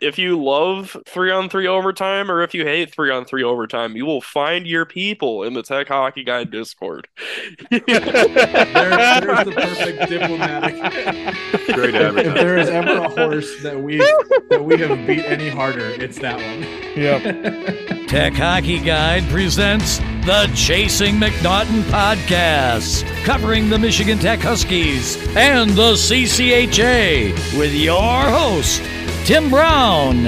if you love three on three overtime or if you hate three on three overtime, you will find your people in the Tech Hockey Guide Discord. there, there's the perfect diplomatic. Great If there is ever a horse that we that we have beat any harder, it's that one. Yep. Tech Hockey Guide presents the Chasing McNaughton podcast, covering the Michigan Tech Huskies and the CCHA with your host, Tim Brown,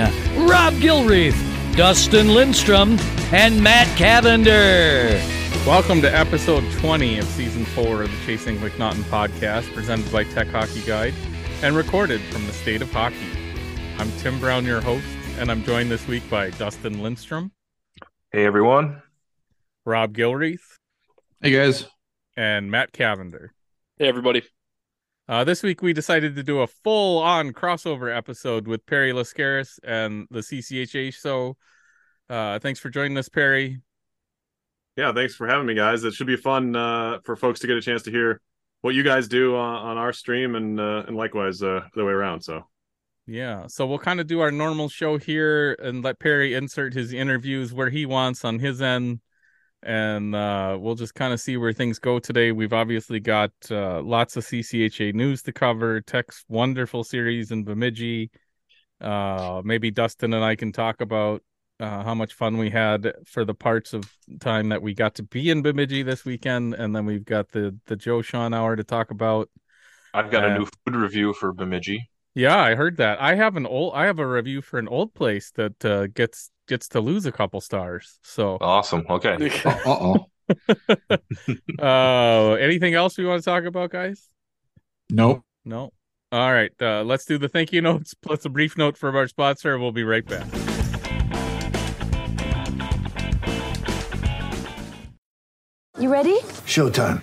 Rob Gilreath, Dustin Lindstrom, and Matt Cavender. Welcome to episode 20 of season four of the Chasing McNaughton podcast, presented by Tech Hockey Guide and recorded from the state of hockey. I'm Tim Brown, your host, and I'm joined this week by Dustin Lindstrom, Hey everyone. Rob Gilreath, Hey guys. and Matt Cavender. Hey, everybody. Uh, this week we decided to do a full-on crossover episode with Perry Lascaris and the CCHA. So, uh, thanks for joining us, Perry. Yeah, thanks for having me, guys. It should be fun uh, for folks to get a chance to hear what you guys do on, on our stream, and uh, and likewise uh, the way around. So Yeah, so we'll kind of do our normal show here and let Perry insert his interviews where he wants on his end, and uh, we'll just kind of see where things go today. We've obviously got uh, lots of CCHA news to cover, Tech's wonderful series in Bemidji. Uh, maybe Dustin and I can talk about uh, how much fun we had for the parts of time that we got to be in Bemidji this weekend, and then we've got the the Joe Sean hour to talk about. I've got a new food review for Bemidji. Yeah, I heard that. I have an old I have a review for an old place that uh, gets gets to lose a couple stars. So Awesome. Okay. Uh oh. uh anything else we want to talk about, guys? Nope. No. All right, uh let's do the thank you notes plus a brief note from our sponsor. We'll be right back. You ready? Showtime.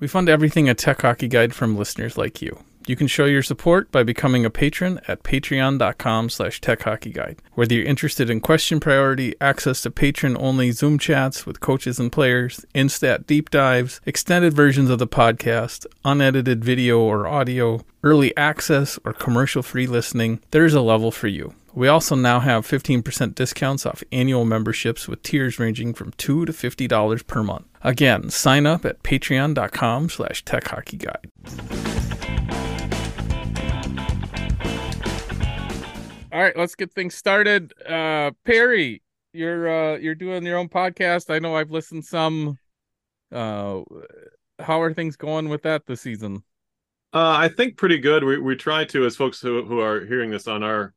We fund everything a Tech Hockey Guide from listeners like you. You can show your support by becoming a patron at patreon.com slash techhockeyguide. Whether you're interested in question priority, access to patron-only Zoom chats with coaches and players, instat deep dives, extended versions of the podcast, unedited video or audio, early access, or commercial-free listening, there's a level for you. We also now have 15% discounts off annual memberships with tiers ranging from 2 to $50 per month. Again, sign up at patreon.com slash techhockeyguide. All right, let's get things started. Uh Perry, you're uh you're doing your own podcast. I know I've listened some. Uh how are things going with that this season? uh, I think pretty good. We we try to, as folks who who are hearing this on our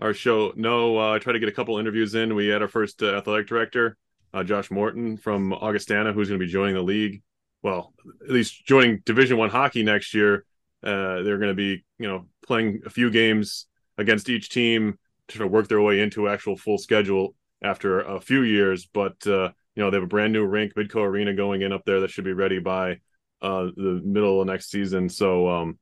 our show No, uh, I try to get a couple interviews in. We had our first uh, athletic director, uh, Josh Morton from Augustana, who's going to be joining the league. Well, at least joining Division One hockey next year. Uh, they're going to be, you know, playing a few games against each team to sort of work their way into actual full schedule after a few years. But uh, you know, they have a brand new rink, Midco Arena, going in up there that should be ready by uh, the middle of next season. So, um,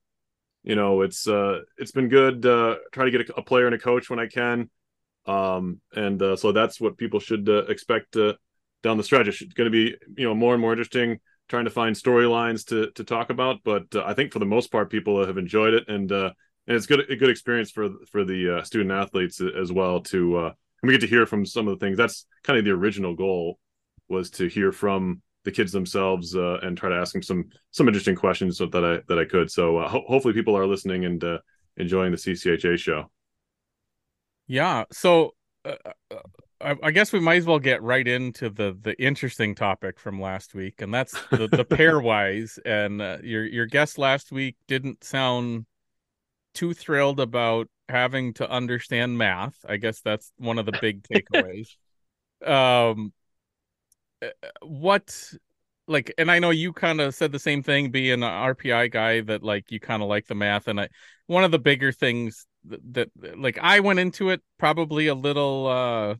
you know, it's uh, it's been good. Uh, try to get a, a player and a coach when I can, um, and uh, so that's what people should uh, expect uh, down the stretch. It's going to be you know more and more interesting trying to find storylines to to talk about. But uh, I think for the most part, people have enjoyed it, and uh, and it's good a good experience for for the uh, student athletes as well. To uh, and we get to hear from some of the things. That's kind of the original goal was to hear from the kids themselves uh, and try to ask them some some interesting questions so that I that I could. So uh, ho- hopefully people are listening and uh, enjoying the CCHA show. Yeah, so uh, uh, I, I guess we might as well get right into the the interesting topic from last week, and that's the the pairwise. And uh, your your guest last week didn't sound too thrilled about having to understand math. I guess that's one of the big takeaways. um, what like and i know you kind of said the same thing being an rpi guy that like you kind of like the math and i one of the bigger things that like I went into it probably a little uh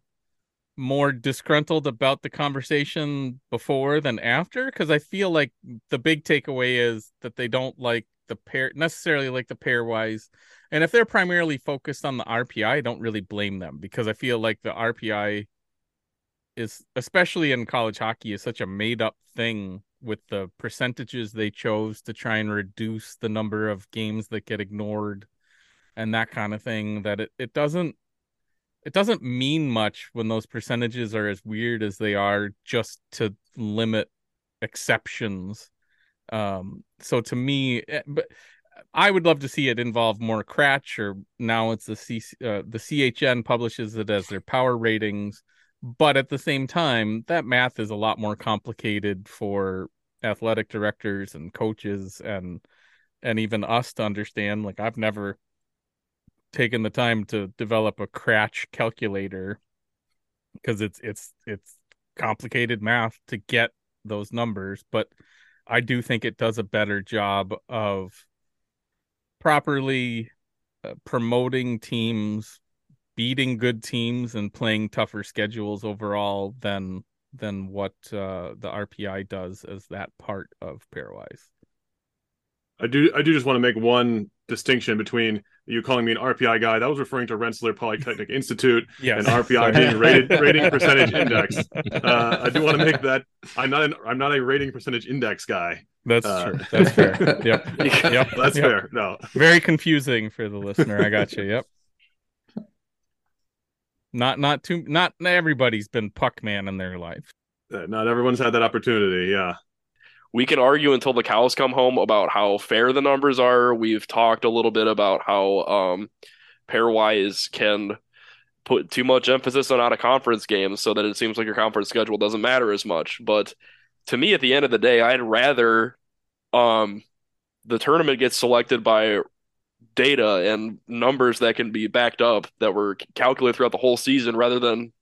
more disgruntled about the conversation before than after because I feel like the big takeaway is that they don't like the pair necessarily like the pairwise. And if they're primarily focused on the RPI, I don't really blame them because I feel like the RPI is especially in college hockey is such a made up thing with the percentages they chose to try and reduce the number of games that get ignored and that kind of thing that it, it doesn't it doesn't mean much when those percentages are as weird as they are just to limit exceptions um so to me eh, but I would love to see it involve more KRACH, or now it's the C, uh, the CHN publishes it as their power ratings. But at the same time, that math is a lot more complicated for athletic directors and coaches and and even us to understand. Like I've never taken the time to develop a KRACH calculator because it's it's it's complicated math to get those numbers, but I do think it does a better job of properly uh, promoting teams, beating good teams, and playing tougher schedules overall than than what uh, the RPI does as that part of pairwise. I do I do just want to make one distinction between you calling me an RPI guy. That was referring to Rensselaer Polytechnic Institute Yes. and RPI being rated rating percentage index. Uh, I do want to make that I'm not an, I'm not a rating percentage index guy. That's Uh, true. That's fair. Yep. Yep. That's Yep. fair. No. Very confusing for the listener. I got you. Yep. Not not too not not everybody's been Puckman in their life. Uh, Not everyone's had that opportunity. Yeah. we can argue until the cows come home about how fair the numbers are. We've talked a little bit about how um, pairwise can put too much emphasis on out of conference games so that it seems like your conference schedule doesn't matter as much. But to me, at the end of the day, I'd rather um, the tournament gets selected by data and numbers that can be backed up that were calculated throughout the whole season rather than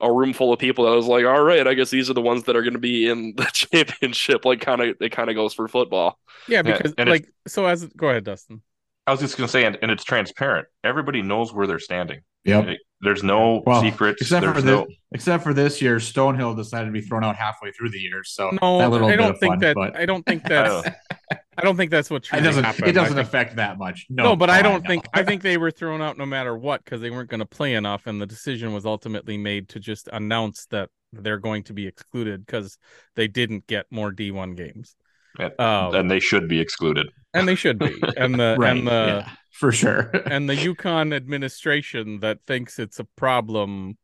a room full of people that was like, all right, I guess these are the ones that are going to be in the championship. Like, kind of, it kind of goes for football. Yeah, Yeah, because and it's- like so as go ahead, Dustin. I was just gonna say, and, and it's transparent. Everybody knows where they're standing. Yep. There's no Well, secrets. except for There's this, no. except for this year, Stonehill decided to be thrown out halfway through the year. So No, that little I don't of think fun, that but I don't think I that's oh. I don't think that's what it doesn't. happened. It doesn't affect that much. No, No, but I Oh, don't know. think I think they were thrown out no matter what because they weren't going to play enough, and the decision was ultimately made to just announce that they're going to be excluded because they didn't get more D1 games. Yeah, Um, and they should be excluded. and they should be, and the right. and the yeah, for sure. and the UConn administration that thinks it's a problem.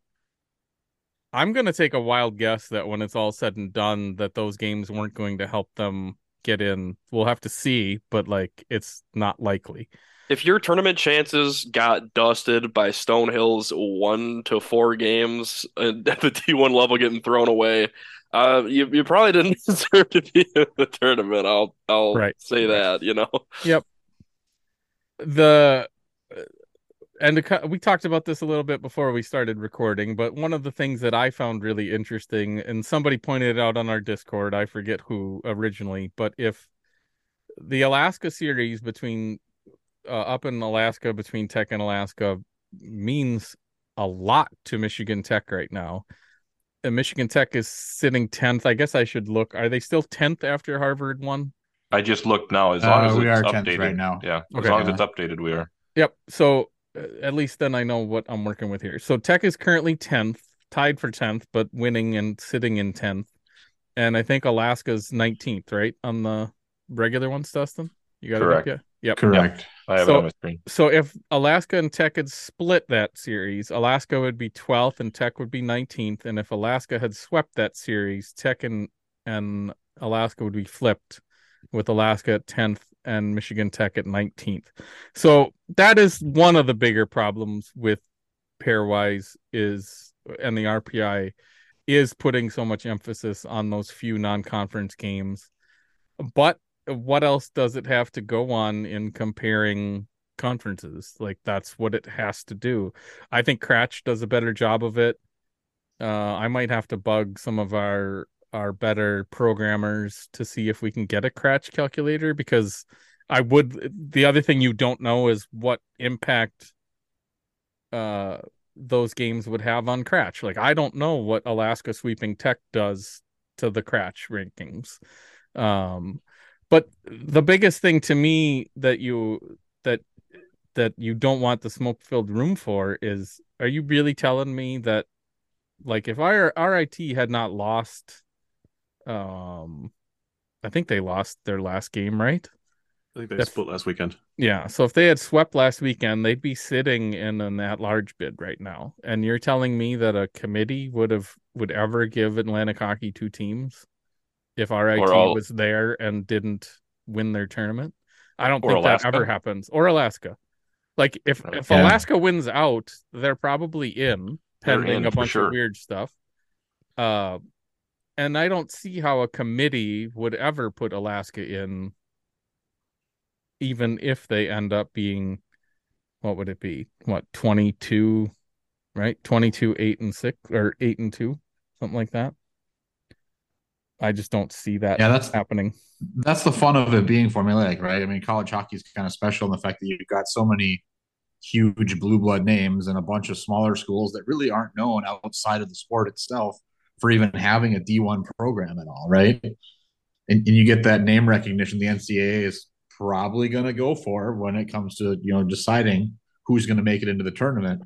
I'm going to take a wild guess that when it's all said and done, that those games weren't going to help them get in. We'll have to see, but like it's not likely. If your tournament chances got dusted by Stonehill's one to four games at the D1 level getting thrown away, uh, you you probably didn't deserve to be in the tournament. I'll I'll Right. say that. You know, Yep. the uh, and co- we talked about this a little bit before we started recording but one of the things that i found really interesting and somebody pointed it out on our discord i forget who originally but if the alaska series between uh, up in alaska between tech and alaska means a lot to michigan tech right now michigan tech is sitting 10th i guess i should look are they still 10th after harvard won I just looked now. As long Uh, as we it's are 10th updated right now. Yeah. As Okay. long as it's updated, we are. Yep. So uh, at least then I know what I'm working with here. So Tech is currently 10th, tied for 10th, but winning and sitting in 10th. And I think Alaska's 19th, right? On the regular ones, Dustin? You got it up yet? Yep. Correct. I have So- it on my screen. So if Alaska and Tech had split that series, Alaska would be 12th and Tech would be 19th. And if Alaska had swept that series, Tech and, and Alaska would be flipped with Alaska at 10th and Michigan Tech at 19th. So that is one of the bigger problems with pairwise is and the RPI is putting so much emphasis on those few non-conference games. But what else does it have to go on in comparing conferences? Like that's what it has to do. I think KRACH does a better job of it. Uh, I might have to bug some of our our better programmers to see if we can get a KRACH calculator because I would. The other thing you don't know is what impact uh those games would have on KRACH. Like I don't know what Alaska sweeping Tech does to the KRACH rankings. Um, but the biggest thing to me that you that that you don't want the smoke filled room for is are you really telling me that like if our RIT had not lost um I think they lost their last game, right? I think they If- split last weekend. Yeah. So if they had swept last weekend, they'd be sitting in an at large bid right now. And you're telling me that a committee would have would ever give Atlantic Hockey two teams if RIT all- was there and didn't win their tournament? I don't think Alaska. that ever happens. Or Alaska. Like if if Yeah. Alaska wins out, they're probably in pending in a bunch sure. of weird stuff. Uh and I don't see how a committee would ever put Alaska in even if they end up being what would it be? What, 22, right? 22 8 and 6 or 8 and 2, something like that. I just don't see that Yeah, that's happening. that's the fun of it being formulaic, right? I mean, college hockey is kind of special in the fact that you've got so many huge blue blood names and a bunch of smaller schools that really aren't known outside of the sport itself for even having a D1 program at all, right? And, and you get that name recognition the NCAA is probably going to go for when it comes to, you know, deciding who's going to make it into the tournament.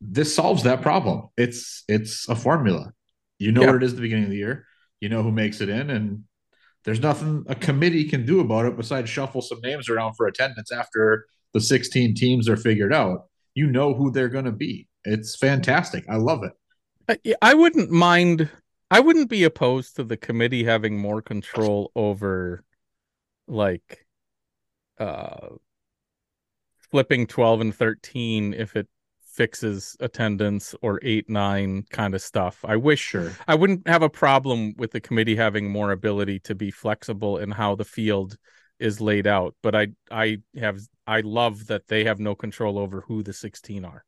This solves that problem. It's it's a formula. You know Yeah. what it is at the beginning of the year. You know who makes it in, and there's nothing a committee can do about it besides shuffle some names around for attendance after the 16 teams are figured out. You know who they're going to be. It's fantastic. I love it. I, I wouldn't mind I wouldn't be opposed to the committee having more control over like uh flipping 12 and 13 if it fixes attendance or 8 9 kind of stuff. I wish Sure. I wouldn't have a problem with the committee having more ability to be flexible in how the field is laid out, but I I have I love that they have no control over who the 16 are.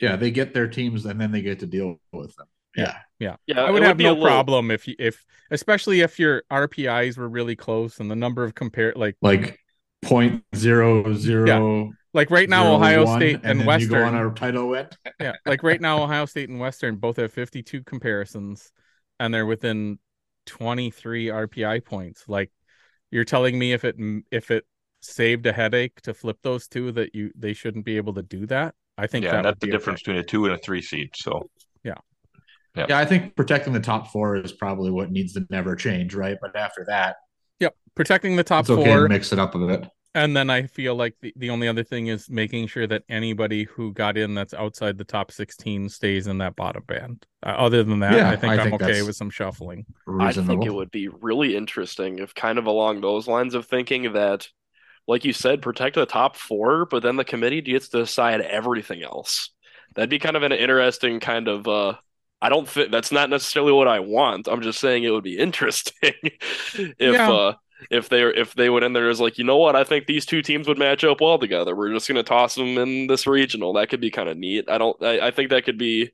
Yeah, they get their teams and then they get to deal with them. Yeah. Yeah. Yeah, I would it have be no a little- problem if you, if especially if your RPIs were really close and the number of compare like Like point zero zero. Like right now zero Ohio one, State and, then Western You go on a title win. yeah like right now Ohio State and Western both have 52 comparisons and they're within 23 RPI points like you're telling me if it if it saved a headache to flip those two that you they shouldn't be able to do that I think Yeah, that that's the be difference okay. between a two and a three seed. So Yeah. Yeah, I think protecting the top four is probably what needs to never change, right? But after that, yep protecting the top it's okay four to mix it up a bit. And then I feel like the, the only other thing is making sure that anybody who got in that's outside the top 16 stays in that bottom band. Uh, other than that, Yeah, I think I I am think okay with some shuffling. I think it would be really interesting if kind of along those lines of thinking that, like you said, protect the top four, but then the committee gets to decide everything else. That'd be kind of an interesting kind of uh I don't think that's not necessarily what I want. I'm just saying it would be interesting if Yeah. uh if they if they would end there as like, you know what, I think these two teams would match up well together. We're just gonna toss them in this regional. That could be kind of neat. I don't I, I think that could be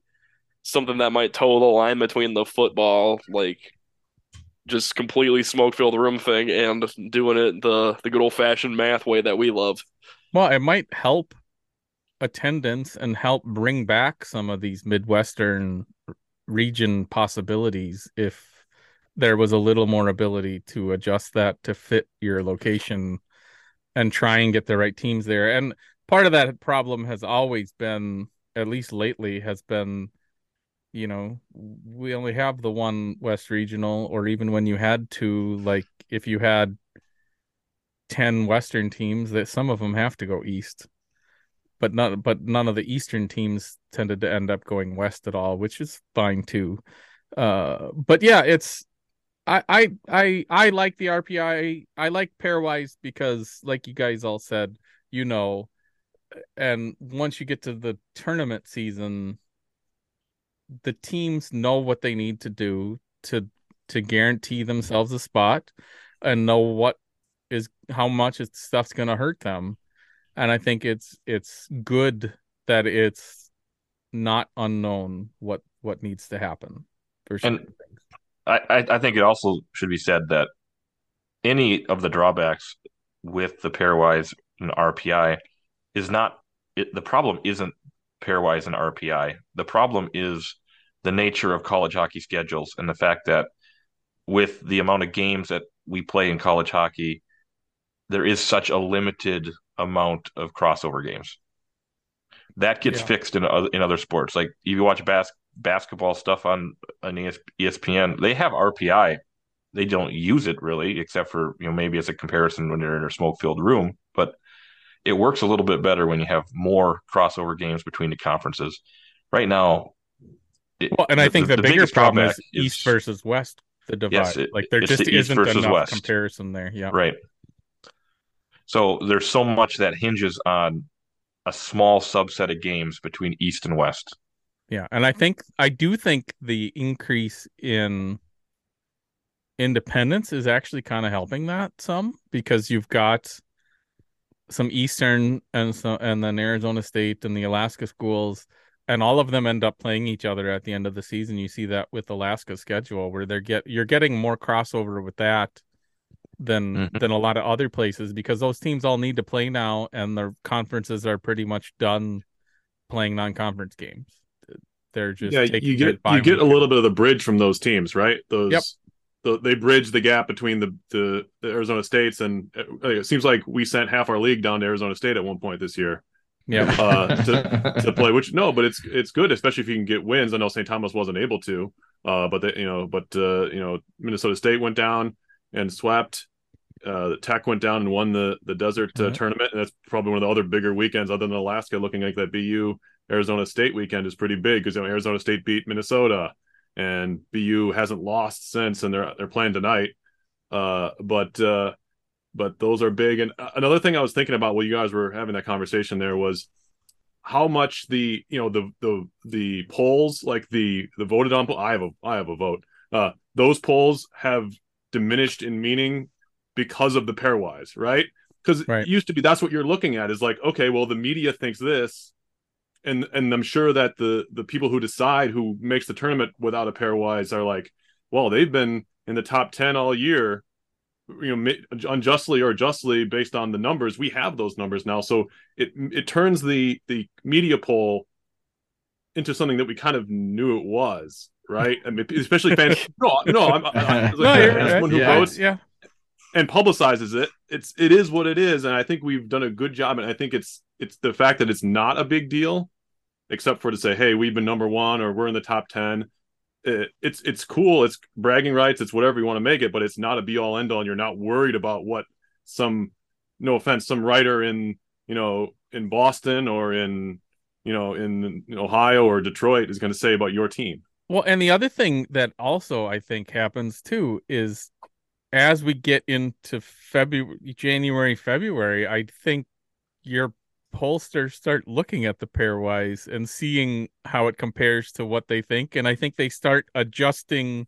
something that might toe the line between the football, like just completely smoke filled room thing and doing it the the good old fashioned math way that we love. Well, it might help attendance and help bring back some of these Midwestern region possibilities if there was a little more ability to adjust that to fit your location and try and get the right teams there. And part of that problem has always been, at least lately, has been, you know, we only have the one West Regional, or even when you had two, like if you had 10 Western teams, that some of them have to go east. But not, but none of the Eastern teams tended to end up going west at all, which is fine too. Uh, but yeah, it's I I I I like the RPI. I like pairwise because, like you guys all said, you know, and once you get to the tournament season, the teams know what they need to do to to guarantee themselves a spot and know what is how much stuff's going to hurt them. And I think it's it's good that it's not unknown what what needs to happen for sure. And I, I think it also should be said that any of the drawbacks with the pairwise and RPI is not it, the problem isn't pairwise and RPI. The problem is the nature of college hockey schedules and the fact that with the amount of games that we play in college hockey, there is such a limited amount of crossover games. That gets Yeah. fixed in other in other sports. Like if you watch bas- basketball stuff on on ESPN, they have RPI. They don't use it really, except for you know maybe as a comparison when you're in a smoke filled room. But it works a little bit better when you have more crossover games between the conferences. Right now, it- Well, and I think the, bigger biggest problem drawback is East versus West, the divide. Yes, it- like there just the East isn't versus enough West. comparison there. Yeah. Right. So there's so much that hinges on a small subset of games between East and West. Yeah, and I think I do think the increase in independence is actually kind of helping that some because you've got some Eastern and so and then Arizona State and the Alaska schools and all of them end up playing each other at the end of the season. You see that with alaska schedule where they're get you're getting more crossover with that than Mhm. than a lot of other places because those teams all need to play now and their conferences are pretty much done playing non-conference games. They're just yeah, taking you get bye you get a little bit of the bridge from those teams, right? Those Yep. the, they bridge the gap between the, the the Arizona States and uh, it seems like we sent half our league down to Arizona State at one point this year yeah. uh, to to play. Which no, but it's it's good, especially if you can get wins. I know St. Thomas wasn't able to, uh, but they, you know, but uh, you know, Minnesota State went down and swept. Uh, Tech went down and won the the desert uh, Yeah. tournament, and that's probably one of the other bigger weekends other than Alaska. Looking like that BU Arizona State weekend is pretty big because you know, Arizona State beat Minnesota, and BU hasn't lost since, and they're they're playing tonight. Uh, but uh, but those are big. And uh, another thing I was thinking about while you guys were having that conversation there was how much the you know the the the polls like the the voted on poll. I have a I have a vote. Uh, those polls have diminished in meaning because of the pairwise, right? Because Right. it used to be that's what you're looking at is like okay, well the media thinks this, and and I'm sure that the the people who decide who makes the tournament without a pairwise are like, well they've been in the top ten all year you know unjustly or justly based on the numbers we have those numbers now so it it turns the the media poll into something that we kind of knew it was right i mean especially fans no no i'm, I'm No, like, you're as right. someone who Yeah. votes yeah. and publicizes it it's it is what it is and i think we've done a good job and i think it's it's the fact that it's not a big deal except for to say hey we've been number one or we're in the top 10 it, it's it's cool. It's bragging rights. It's whatever you want to make it but it's not a be all end all and you're not worried about what some no offense some writer in you know in boston or in you know in ohio or detroit is going to say about your team. Well, and the other thing that also I think happens too is as we get into February, January, February, I think your pollsters start looking at the pairwise and seeing how it compares to what they think, and I think they start adjusting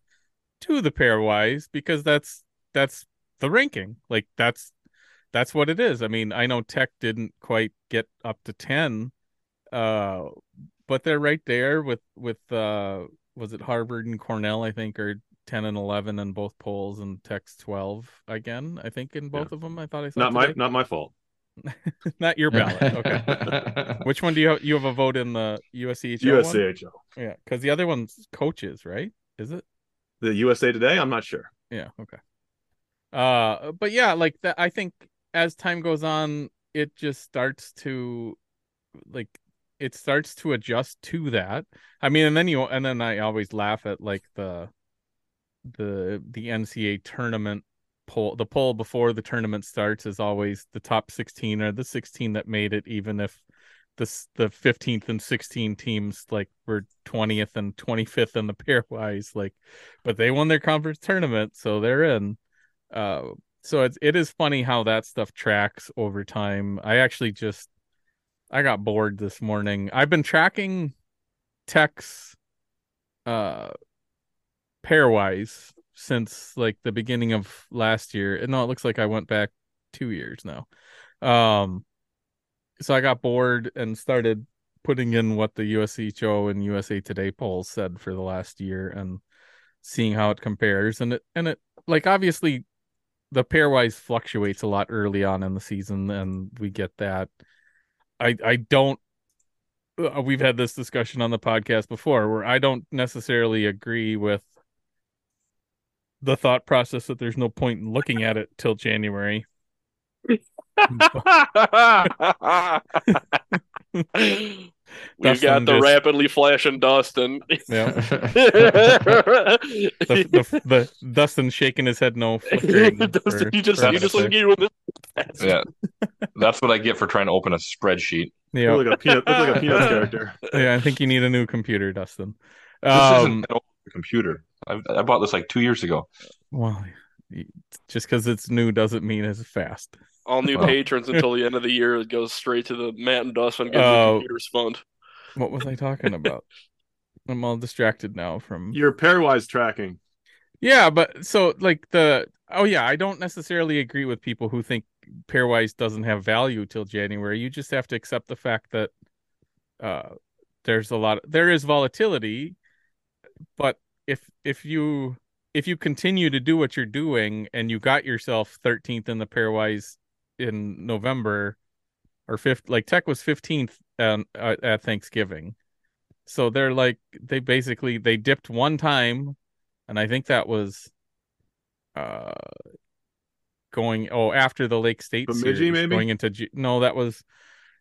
to the pairwise because that's that's the ranking. Like that's that's what it is. I mean, I know Tech didn't quite get up to ten, uh, but they're right there with with uh was it Harvard and Cornell, I think, are 10 and 11 in both polls, and Tech's 12 again, I think, in both of them. I thought I saw not my not my fault not your ballot. Okay. Which one do you have? You have a vote in the USCHO one? Yeah, because the other one's coaches, right? Is it? the USA Today I'm not sure Yeah. Okay. Uh, but yeah, like that. I think as time goes on, it just starts to, like, it starts to adjust to that. I mean, and then you, and then I always laugh at like the, the the NCAA tournament poll. The poll before the tournament starts is always the top sixteen or the sixteen that made it, even if the the fifteenth and sixteen teams like were twentieth and twenty fifth in the pairwise, like, but they won their conference tournament, so they're in. Uh, so it's it is funny how that stuff tracks over time. I actually just I got bored this morning. I've been tracking Tech's uh pairwise since like the beginning of last year. And no, it looks like I went back two years now. Um so I got bored and started putting in what the USCHO and USA Today polls said for the last year and seeing how it compares and it and it like obviously the pairwise fluctuates a lot early on in the season, and we get that. I I don't. uh, We've had this discussion on the podcast before, where I don't necessarily agree with the thought process that there's no point in looking at it till January. We've got the just- rapidly flashing Dustin. Yeah. the, the, the Dustin shaking his head no. flickering Dustin, for- you just for you just Dustin. look at you in this. Yeah, that's what I get for trying to open a spreadsheet. Yeah. Look like a peanut, look like a peanuts character. yeah, I think you need a new computer, Dustin. This Um, isn't an open computer. I, I bought this like two years ago. well, just because it's new doesn't mean it's fast. All new Well. patrons until the end of the year. It goes straight to the Matt and Dustin gives Oh. you computers fund. What was I talking about? I'm all distracted now from Your pairwise tracking. Yeah, but so like the oh yeah, I don't necessarily agree with people who think pairwise doesn't have value till January. You just have to accept the fact that uh there's a lot there is volatility, but if if you if you continue to do what you're doing and you got yourself 13th in the pairwise in November or 5th like Tech was 15th um, at, at Thanksgiving. So they're like they basically they dipped one time and I think that was uh going oh after the Lake State Bemidji, series maybe? going into no that was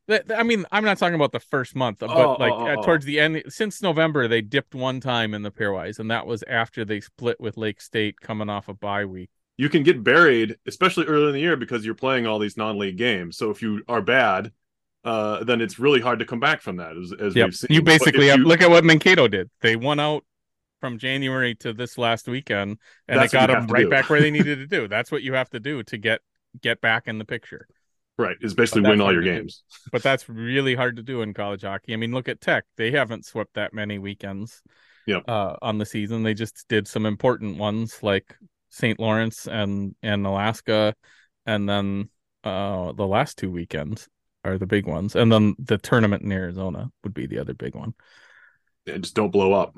I mean I'm not talking about the first month but Oh, like oh, oh, uh, oh. towards the end since November they dipped one time in the pairwise and that was after they split with Lake State coming off a bye week You can get buried, especially early in the year, because you're playing all these non-league games. So if you are bad, uh, then it's really hard to come back from that. As, as Yep. we've seen, you basically you- look at what Mankato did they won out from January to this last weekend and That's they got them right do. back where they needed to do that's what you have to do to get get back in the picture right is basically win all your to do. games. but that's really hard to do in college hockey. I mean, look at Tech; they haven't swept that many weekends. Yep. Uh, on the season, they just did some important ones like St. Lawrence and and Alaska, and then uh, the last two weekends are the big ones, and then the tournament in Arizona would be the other big one. Yeah, just don't blow up.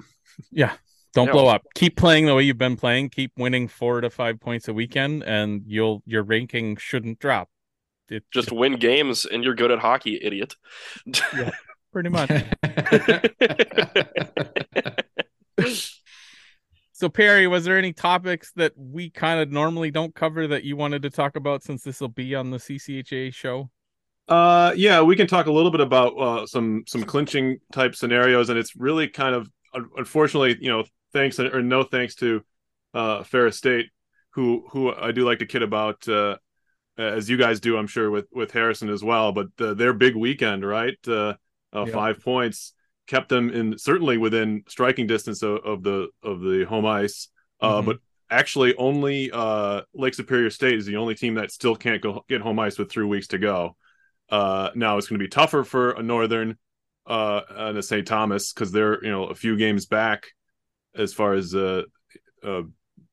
Yeah. Don't Yeah. blow up. Keep playing the way you've been playing. Keep winning four to five points a weekend, and you'll your ranking shouldn't drop. It Just win games and you're good at hockey, idiot. pretty much. So Perry, was there any topics that we kind of normally don't cover that you wanted to talk about since this will be on the CCHA show? Uh, yeah, we can talk a little bit about uh, some some clinching type scenarios, and it's really kind of unfortunately, you know, thanks or no thanks to uh, Ferris State, who who I do like to kid about, uh, as you guys do, I'm sure with with Harrison as well. But uh, their big weekend, right? Uh, uh, Yeah. Five points kept them in certainly within striking distance of, of the of the home ice, uh, Mhm. but actually only uh, Lake Superior State is the only team that still can't go get home ice with three weeks to go. Uh, now it's going to be tougher for a Northern uh, and a St. Thomas because they're you know a few games back as far as uh, uh,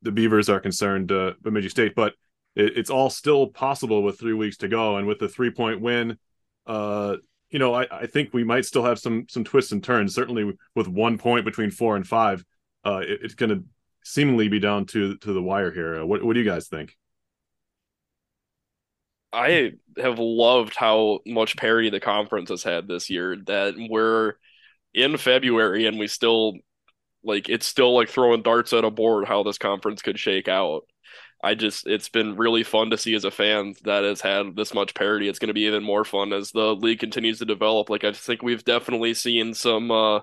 the Beavers are concerned, uh, Bemidji State, but it, it's all still possible with three weeks to go, and with the three point win, uh, you know I, I think we might still have some some twists and turns. Certainly with one point between four and five, uh, it, it's going to seemingly be down to to the wire here. Uh, what what do you guys think? I have loved how much parity the conference has had this year. That we're in February and we still like it's still like throwing darts at a board how this conference could shake out. I just it's been really fun to see as a fan that has had this much parity. It's going to be even more fun as the league continues to develop. Like I think we've definitely seen some uh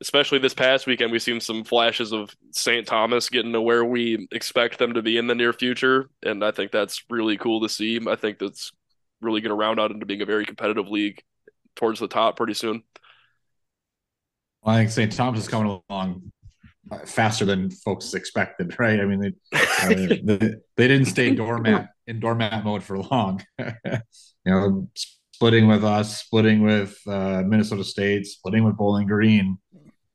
especially this past weekend we've seen some flashes of St. Thomas getting to where we expect them to be in the near future and I think that's really cool to see. I think that's really going to round out into being a very competitive league towards the top pretty soon. I think St. Thomas is coming along faster than folks expected, right? I mean, they uh, they, they didn't stay doormat in doormat mode for long. you know, splitting with us, splitting with uh, Minnesota State, splitting with Bowling Green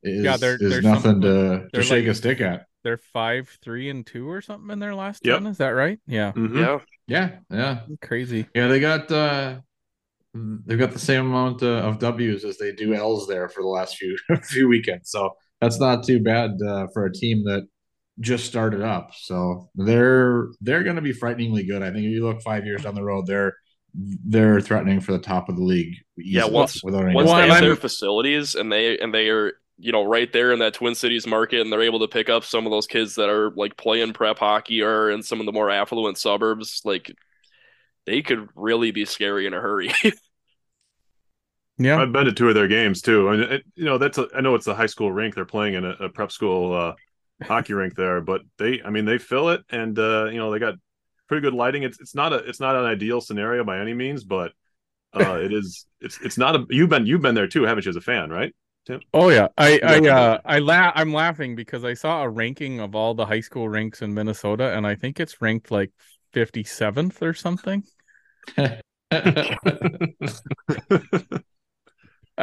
is, Yeah, they're- is they're nothing something- to, to they're shake like- a stick at. They're five, three, and two or something in their last Yep. ten. Is that right? Yeah, Mhm. Yeah. Yeah, yeah, crazy. yeah. They got uh, they've got the same amount uh, of W's as they do L's there for the last few few weekends. So that's not too bad uh, for a team that just started up. So they're they're going to be frighteningly good. I think if you look five years down the road, they're they're threatening for the top of the league. Yeah, easily, once without any once they Well, have and their facilities and they and they are you know right there in that Twin Cities market and they're able to pick up some of those kids that are like playing prep hockey or in some of the more affluent suburbs, like they could really be scary in a hurry. Yeah. I've been to two of their games too, and it, you know that's a, I know it's a high school rink. They're playing in a, a prep school uh, hockey rink there, but they, I mean, they fill it, and uh, you know they got pretty good lighting. It's it's not a it's not an ideal scenario by any means, but uh, it is it's it's not a you've been you've been there too, haven't you, as a fan, right? Tim? Oh yeah, I I uh, I la- I'm laughing because I saw a ranking of all the high school rinks in Minnesota, and I think it's ranked like 57th or something.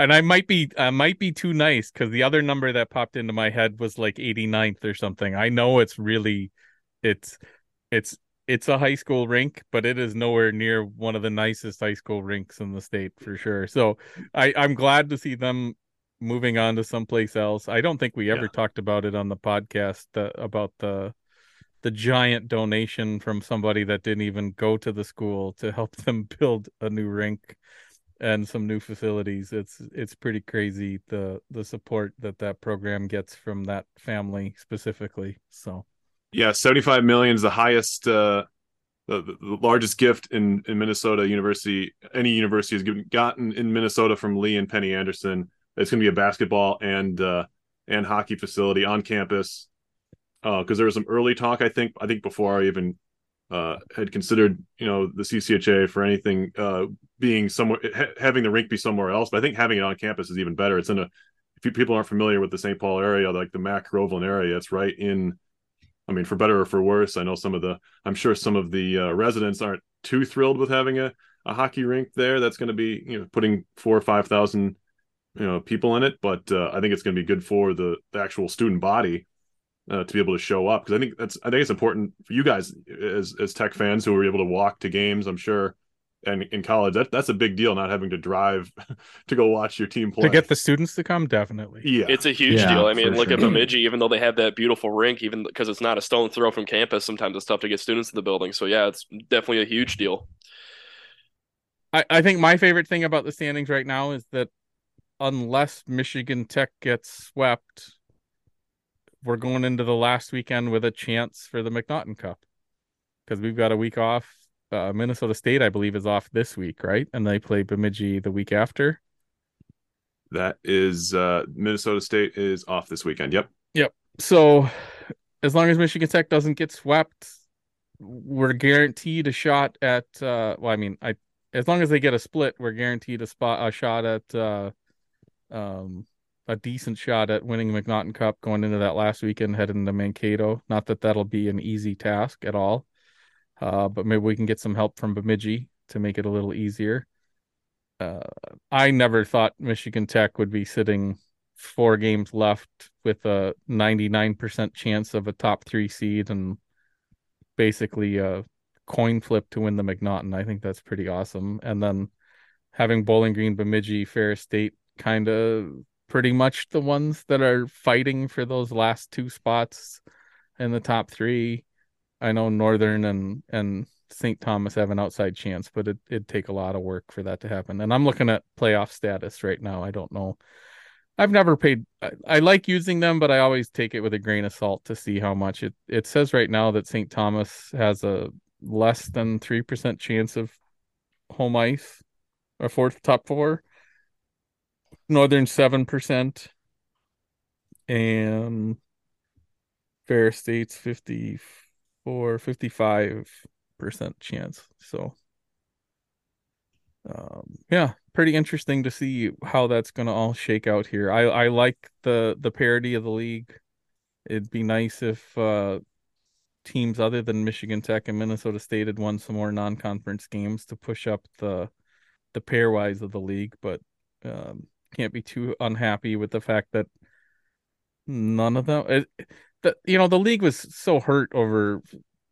And I might be I might be too nice because the other number that popped into my head was like 89th or something. I know it's really it's it's it's a high school rink, but it is nowhere near one of the nicest high school rinks in the state for sure. So I I'm glad to see them moving on to someplace else. I don't think we ever Yeah. talked about it on the podcast uh, about the the giant donation from somebody that didn't even go to the school to help them build a new rink and some new facilities. It's it's pretty crazy the the support that that program gets from that family specifically. So Yeah, seventy-five million is the highest, uh, the, the largest gift in in Minnesota University. Any university has given, gotten in Minnesota from Lee and Penny Anderson. It's going to be a basketball and uh, and hockey facility on campus. Because there was some early talk, I think. I think before I even uh, had considered, you know, the CCHA for anything uh, being somewhere, ha- having the rink be somewhere else. But I think having it on campus is even better. It's in a. If people aren't familiar with the St. Paul area, like the Mac Groveland area, it's right in I mean, for better or for worse, I know some of the, I'm sure some of the uh, residents aren't too thrilled with having a, a hockey rink there. That's going to be, you know, putting four or 5,000, you know, people in it. But uh, I think it's going to be good for the, the actual student body uh, to be able to show up. Cause I think that's, I think it's important for you guys as, as tech fans who are able to walk to games, I'm sure. And in college, that that's a big deal, not having to drive to go watch your team play. to get the students to come, definitely. yeah, It's a huge Yeah, deal. I mean, look sure. at Bemidji, even though they have that beautiful rink, even because it's not a stone throw from campus, sometimes it's tough to get students to the building. So yeah, it's definitely a huge deal. I, I think my favorite thing about the standings right now is that unless Michigan Tech gets swept, we're going into the last weekend with a chance for the McNaughton Cup because we've got a week off. Uh, Minnesota State, I believe, is off this week, right? And they play Bemidji the week after. that is uh, Minnesota State is off this weekend. Yep. Yep. So, as long as Michigan Tech doesn't get swept, we're guaranteed a shot at. Uh, well, I mean, I as long as they get a split, we're guaranteed a spot, a shot at, uh, um, a decent shot at winning the McNaughton Cup going into that last weekend, heading into Mankato. Not that that'll be an easy task at all, uh, but maybe we can get some help from Bemidji to make it a little easier. Uh, I never thought Michigan Tech would be sitting four games left with a 99% chance of a top three seed and basically a coin flip to win the McNaughton. I think that's pretty awesome. And then having Bowling Green, Bemidji, Ferris State kind of pretty much the ones that are fighting for those last two spots in the top three. I know Northern and and St. Thomas have an outside chance, but it, it'd take a lot of work for that to happen. And I'm looking at playoff status right now. I don't know. I've never paid. I, I like using them, but I always take it with a grain of salt to see how much it. It says right now that St. Thomas has a less than three percent chance of home ice or fourth top four. Northern seven percent, and Ferris State's 54, 55 percent chance. So, um, yeah, pretty interesting to see how that's going to all shake out here. I I like the the parity of the league. It'd be nice if uh teams other than Michigan Tech and Minnesota State had won some more non-conference games to push up the the pairwise of the league, but um, can't be too unhappy with the fact that none of them. It, the you know the league was so hurt over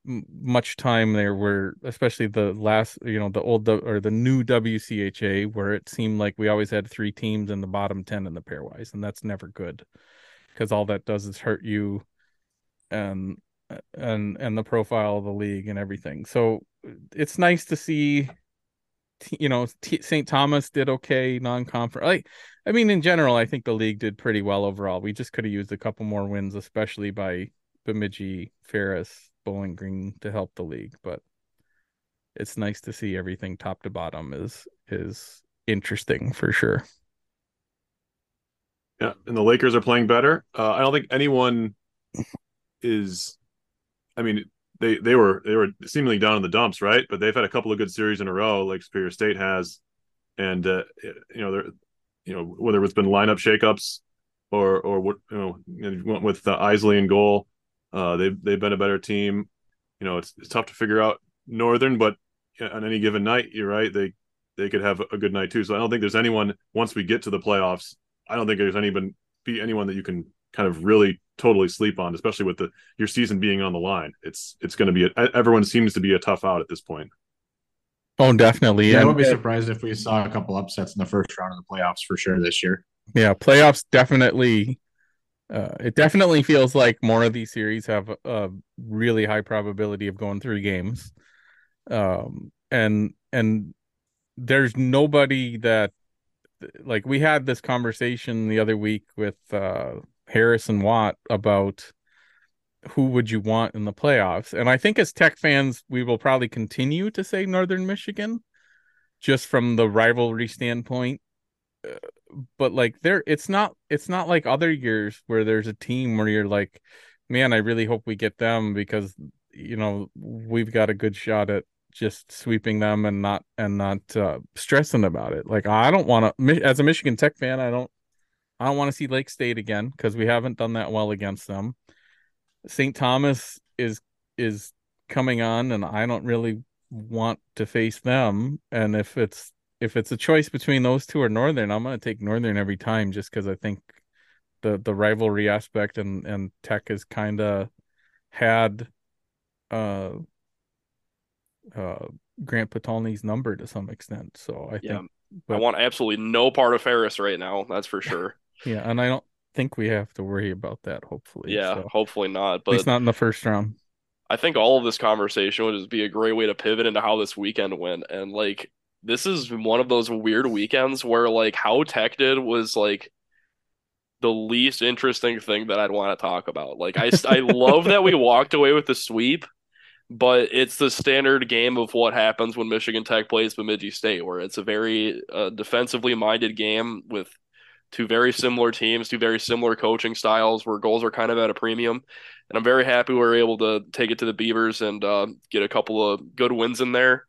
much time there, where especially the last you know the old or the new WCHA, where it seemed like we always had three teams in the bottom ten in the pairwise, and that's never good because all that does is hurt you and and and the profile of the league and everything. So it's nice to see you know T- St. Thomas did okay non-conference. Like I mean in general I think the league did pretty well overall. We just could have used a couple more wins especially by Bemidji, Ferris, Bowling Green to help the league, but it's nice to see everything top to bottom is is interesting for sure. Yeah, and the Lakers are playing better. Uh, I don't think anyone is. I mean, they they were they were seemingly down in the dumps, right? But they've had a couple of good series in a row, like Superior State has, and uh, you know they're you know whether it's been lineup shakeups or or what you know went with uh, Isley in goal. Uh, they've they've been a better team. You know, it's it's tough to figure out Northern, but on any given night, you're right. They they could have a good night too. So I don't think there's anyone once we get to the playoffs. I don't think there's anyone be anyone that you can kind of really totally sleep on, especially with the your season being on the line. It's it's going to be a, everyone seems to be a tough out at this point. Oh, definitely. Yeah, I And- would be surprised if we saw a couple upsets in the first round of the playoffs for sure this year. yeah playoffs definitely uh it definitely feels like more of these series have a, a really high probability of going three games um and and there's nobody that like we had this conversation the other week with uh Harrison Watt about who would you want in the playoffs. And I think as tech fans we will probably continue to say Northern Michigan just from the rivalry standpoint. But like there it's not it's not like other years where there's a team where you're like man i really hope we get them because you know we've got a good shot at just sweeping them and not and not uh, stressing about it. Like i don't want to as a michigan tech fan i don't i don't want to see lake state again because we haven't done that well against them st thomas is is coming on and i don't really want to face them and if it's if it's a choice between those two or Northern, I'm gonna take Northern every time just because I think the the rivalry aspect and and Tech has kind of had uh uh Grant Potulny's number to some extent. So I Yeah. think I want absolutely no part of Ferris right now. That's for sure. Yeah, and I don't think we have to worry about that. Hopefully, yeah, so. hopefully not. at least not in the first round. I think all of this conversation would just be a great way to pivot into how this weekend went. And like, this is one of those weird weekends where like how Tech did was like the least interesting thing that I'd want to talk about. Like, I I love that we walked away with the sweep, but it's the standard game of what happens when Michigan Tech plays Bemidji State, where it's a very uh, defensively minded game with two very similar teams, two very similar coaching styles, where goals are kind of at a premium. And I'm very happy we were able to take it to the Beavers and uh, get a couple of good wins in there.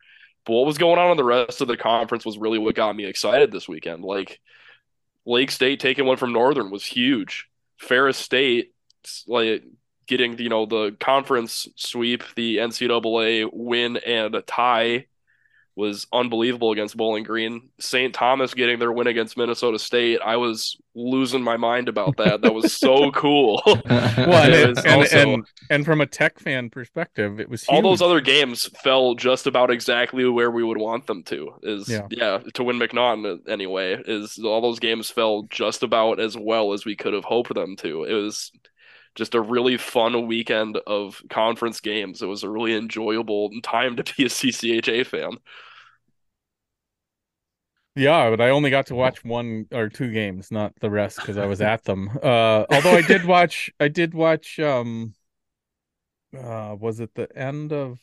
But what was going on in the rest of the conference was really what got me excited this weekend. Like Lake State taking one from Northern was huge. Ferris State, like getting you know the conference sweep, the NCAA win and a tie was unbelievable against Bowling Green. St. Thomas getting their win against Minnesota State, I was losing my mind about that. That was so cool. Well, and, It it- and, also- and and from a Tech fan perspective, it was all those other games fell just about exactly where we would want them to. Is Yeah. yeah, to win MacNaughton uh, anyway. Is all those games fell just about as well as we could have hoped them to. It was just a really fun weekend of conference games. It was a really enjoyable time to be a CCHA fan. Yeah, but I only got to watch one or two games, not the rest because I was at them. Uh although I did watch I did watch um uh was it the end of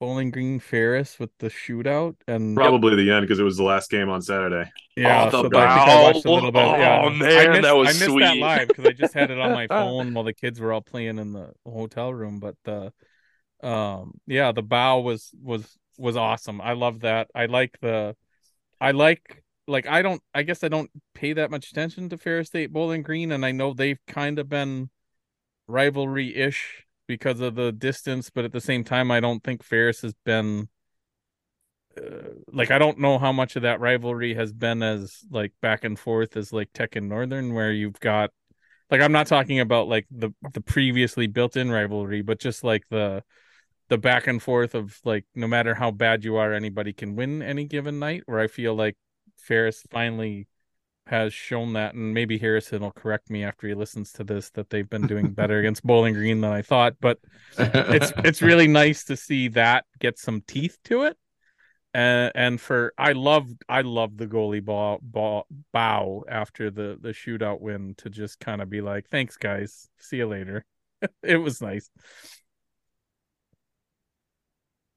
Bowling Green Ferris with the shootout and Probably the end because it was the last game on Saturday. yeah, Oh, the so I I watched a bow. little bit. Yeah. Oh, I man, missed, that was I missed that sweet. live because I just had it on my phone while the kids were all playing in the hotel room. But the um yeah, the bow was was was awesome. I love that. I like the I like like I don't I guess I don't pay that much attention to Ferris State Bowling Green and I know they've kind of been rivalry ish because of the distance, but at the same time I don't think Ferris has been uh, like I don't know how much of that rivalry has been as like back and forth as like Tech and Northern where you've got like I'm not talking about like the the previously built in rivalry, but just like the the back and forth of like no matter how bad you are, anybody can win any given night. Where I feel like Ferris finally has shown that, and maybe Harrison will correct me after he listens to this that they've been doing better against Bowling Green than I thought. But it's it's really nice to see that get some teeth to it. And and for I love I love the goalie ball, ball bow after the the shootout win to just kind of be like, thanks guys, see you later. it was nice.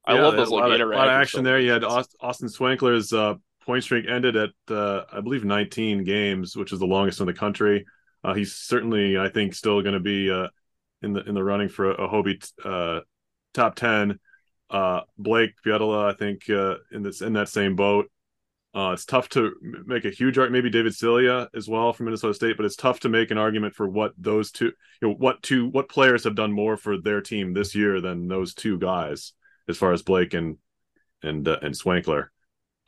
I Yeah, love those like of, a lot of action there. You had Austen Swankler's uh, point streak ended at uh, I believe 19 games, which is the longest in the country. Uh, he's certainly, I think, still going to be uh, in the in the running for a, a Hobey uh, top 10. Uh, Blake Pietila, I think, uh, in this in that same boat. Uh, it's tough to make a huge argument. Maybe David Silye as well from Minnesota State, but it's tough to make an argument for what those two, you know, what two, what players have done more for their team this year than those two guys, as far as Blake and and uh, and Swankler.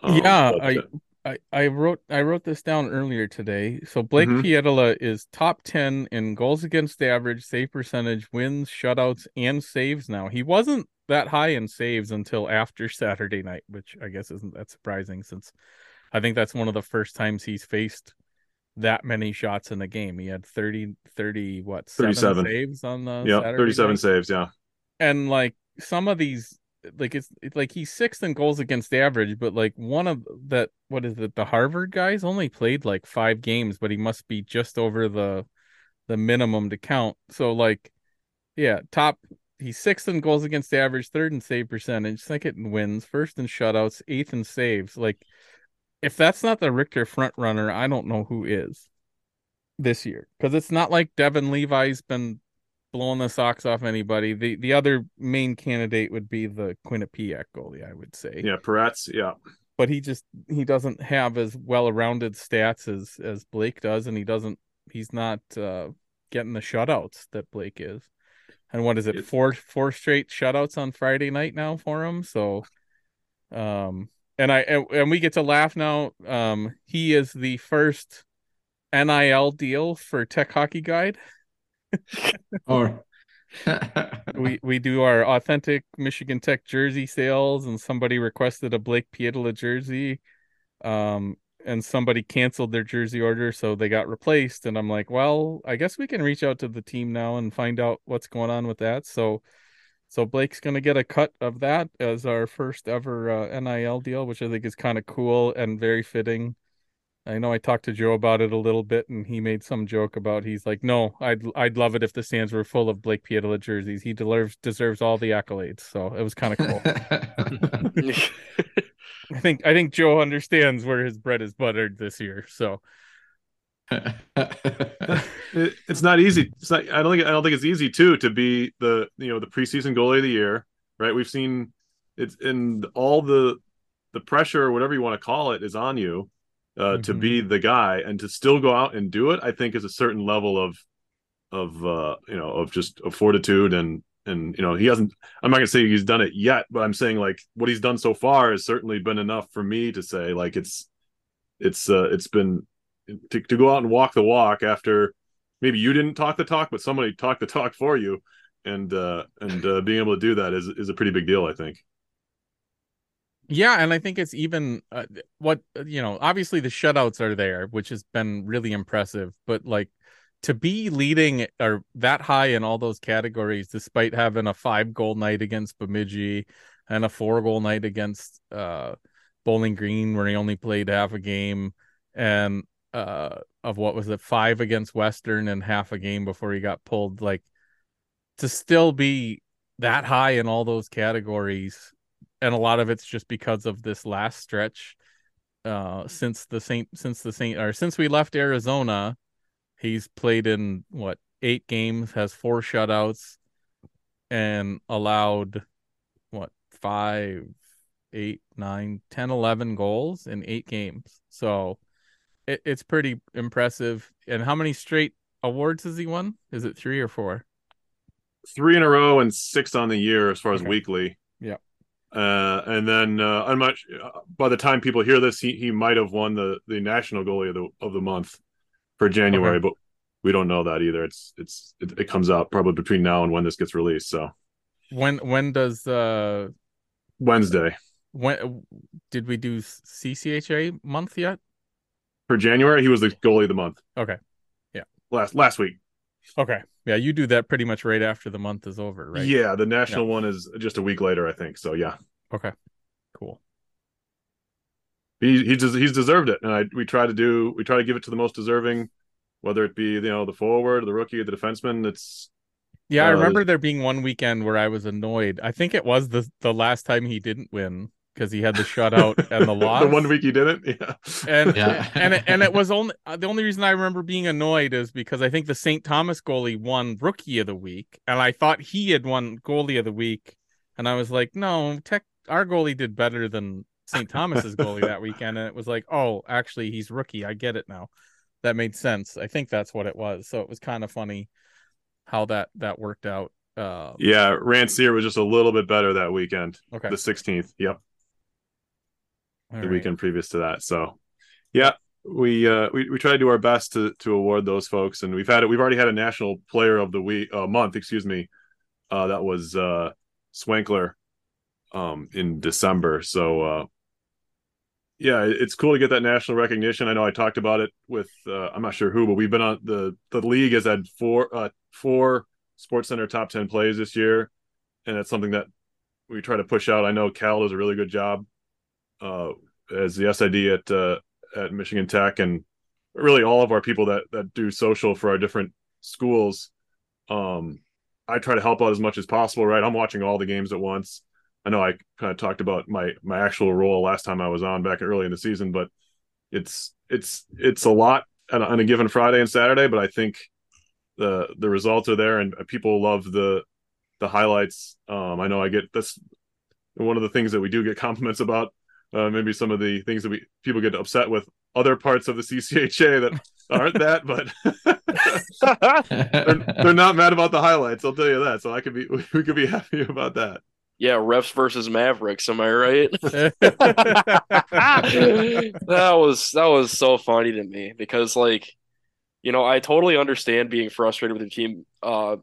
Um, yeah, but, I, uh, I I wrote I wrote this down earlier today. So Blake. Pietila is top ten in goals against average, save percentage, wins, shutouts, and saves. Now he wasn't that high in saves until after Saturday night, which I guess isn't that surprising since I think that's one of the first times he's faced that many shots in a game. He had 30, 30 what 37. saves on the yeah, Saturday 37 night? saves. Yeah, and like some of these like it's it's like he's sixth in goals against average but like one of that what is it the harvard guys only played like five games but he must be just over the the minimum to count. So like yeah top he's sixth in goals against average third in save percentage second in wins first in shutouts eighth in saves. Like if that's not the richter front runner i don't know who is this year because it's not like devon levi's been blowing the socks off anybody. The the other main candidate would be the Quinnipiac goalie, I would say. yeah, Perets. Yeah, But he just he doesn't have as well rounded stats as as Blake does, and he doesn't he's not uh getting the shutouts that Blake is. And what is it, It- four four straight shutouts on Friday night now for him? So um and I and, and we get to laugh now. Um he is the first NIL deal for Tech Hockey Guide. Or we we do our authentic Michigan Tech jersey sales, and somebody requested a Blake Pietila jersey, um, and somebody canceled their jersey order, so they got replaced. And I'm like, well, I guess we can reach out to the team now and find out what's going on with that. So, so Blake's gonna get a cut of that as our first ever uh, NIL deal, which I think is kind of cool and very fitting. I know I talked to Joe about it a little bit, and he made some joke about he's like, no, I'd I'd love it if the stands were full of Blake Pietila jerseys. He deserves deserves all the accolades. So it was kind of cool. I think I think Joe understands where his bread is buttered this year. So It- it's not easy. It's not. I don't think. I don't think it's easy too to be the you know the preseason goalie of the year. Right. We've seen it's in all the the pressure, whatever you want to call it, is on you uh, to Mhm. be the guy and to still go out and do it. I think is a certain level of of uh, you know of just of fortitude and and you know he hasn't. I'm not gonna say he's done it yet, but I'm saying like what he's done so far has certainly been enough for me to say like it's it's uh, it's been to, to go out and walk the walk after maybe you didn't talk the talk, but somebody talked the talk for you, and uh, and uh, being able to do that is is a pretty big deal, I think. Yeah, and I think it's even uh, what you know. Obviously, the shutouts are there, which has been really impressive. But like to be leading or that high in all those categories, despite having a five goal night against Bemidji and a four goal night against uh, Bowling Green, where he only played half a game, and uh, of what was it, five against Western and half a game before he got pulled. Like to still be that high in all those categories and a lot of it's just because of this last stretch uh since the Saint since the Saint or since we left Arizona he's played in what eight games has four shutouts and allowed what five eight nine ten eleven goals in eight games so it, it's pretty impressive and how many straight awards has he won is it three or four Three in a row and six on the year as far as Okay. weekly. Uh, and then uh, I'm not. uh, By the time people hear this, he, he might have won the, the national goalie of the of the month for January, Okay. but we don't know that either. It's it's it, it comes out probably between now and when this gets released. So when when does uh Wednesday. when did we do CCHA month yet? For January, he was the goalie of the month. Okay. Yeah, last last week. Okay. Yeah, you do that pretty much right after the month is over, right? Yeah, the national one is just a week later, I think. So yeah, Okay. Cool. he he des- he's deserved it, and I we try to do we try to give it to the most deserving, whether it be you know the forward, the rookie, the defenseman. It's Yeah, I Uh, remember there being one weekend where I was annoyed. I think it was the the last time he didn't win because he had the shutout and the loss. the one week he didn't. Yeah, and Yeah. and it, and it was only uh, the only reason I remember being annoyed is because I think the St. Thomas goalie won Rookie of the Week, and I thought he had won Goalie of the Week, and I was like, no, tech our goalie did better than St. Thomas's goalie that weekend, and it was like, oh, actually, he's rookie. I get it now. That made sense. I think that's what it was. So it was kind of funny how that that worked out. Uh, yeah. Rancier was just a little bit better that weekend, okay, the 16th. Yep, All the right. weekend previous to that. So yeah, we uh we, we try to do our best to to award those folks, and we've had it. We've already had a national player of the week uh, month, excuse me. Uh, that was uh Swankler, um, in December. So uh, yeah, it's cool to get that national recognition. I know I talked about it with uh, I'm not sure who, but we've been on the the league has had four uh four Sports Center top ten plays this year, and it's something that we try to push out. I know Cal does a really good job uh, as the SID at uh, at Michigan Tech, and really all of our people that that do social for our different schools. Um, I try to help out as much as possible. Right, I'm watching all the games at once. I know I kind of talked about my my actual role last time I was on back early in the season, but it's it's it's a lot on a, given Friday and Saturday. But I think the the results are there, and people love the the highlights. Um, I know I get that's one of the things that we do get compliments about. Uh, maybe some of the things that we people get upset with other parts of the CCHA that aren't that, but they're, they're not mad about the highlights. I'll tell you that. So I could be we could be happy about that. Yeah, refs versus Mavericks. Am I right? that was that was so funny to me because like you know I totally understand being frustrated with the team uh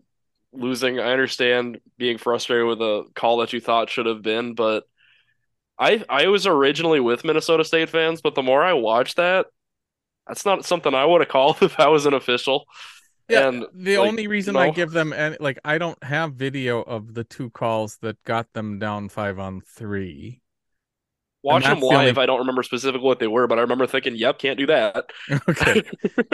losing I understand being frustrated with a call that you thought should have been but I I was originally with Minnesota State fans but the more I watched that that's not something I would have called if I was an official Yeah, and the like, only reason you I give them any like I don't have video of the two calls that got them down five on three. watching them the only- live I don't remember specifically what they were but I remember thinking yep can't do that okay,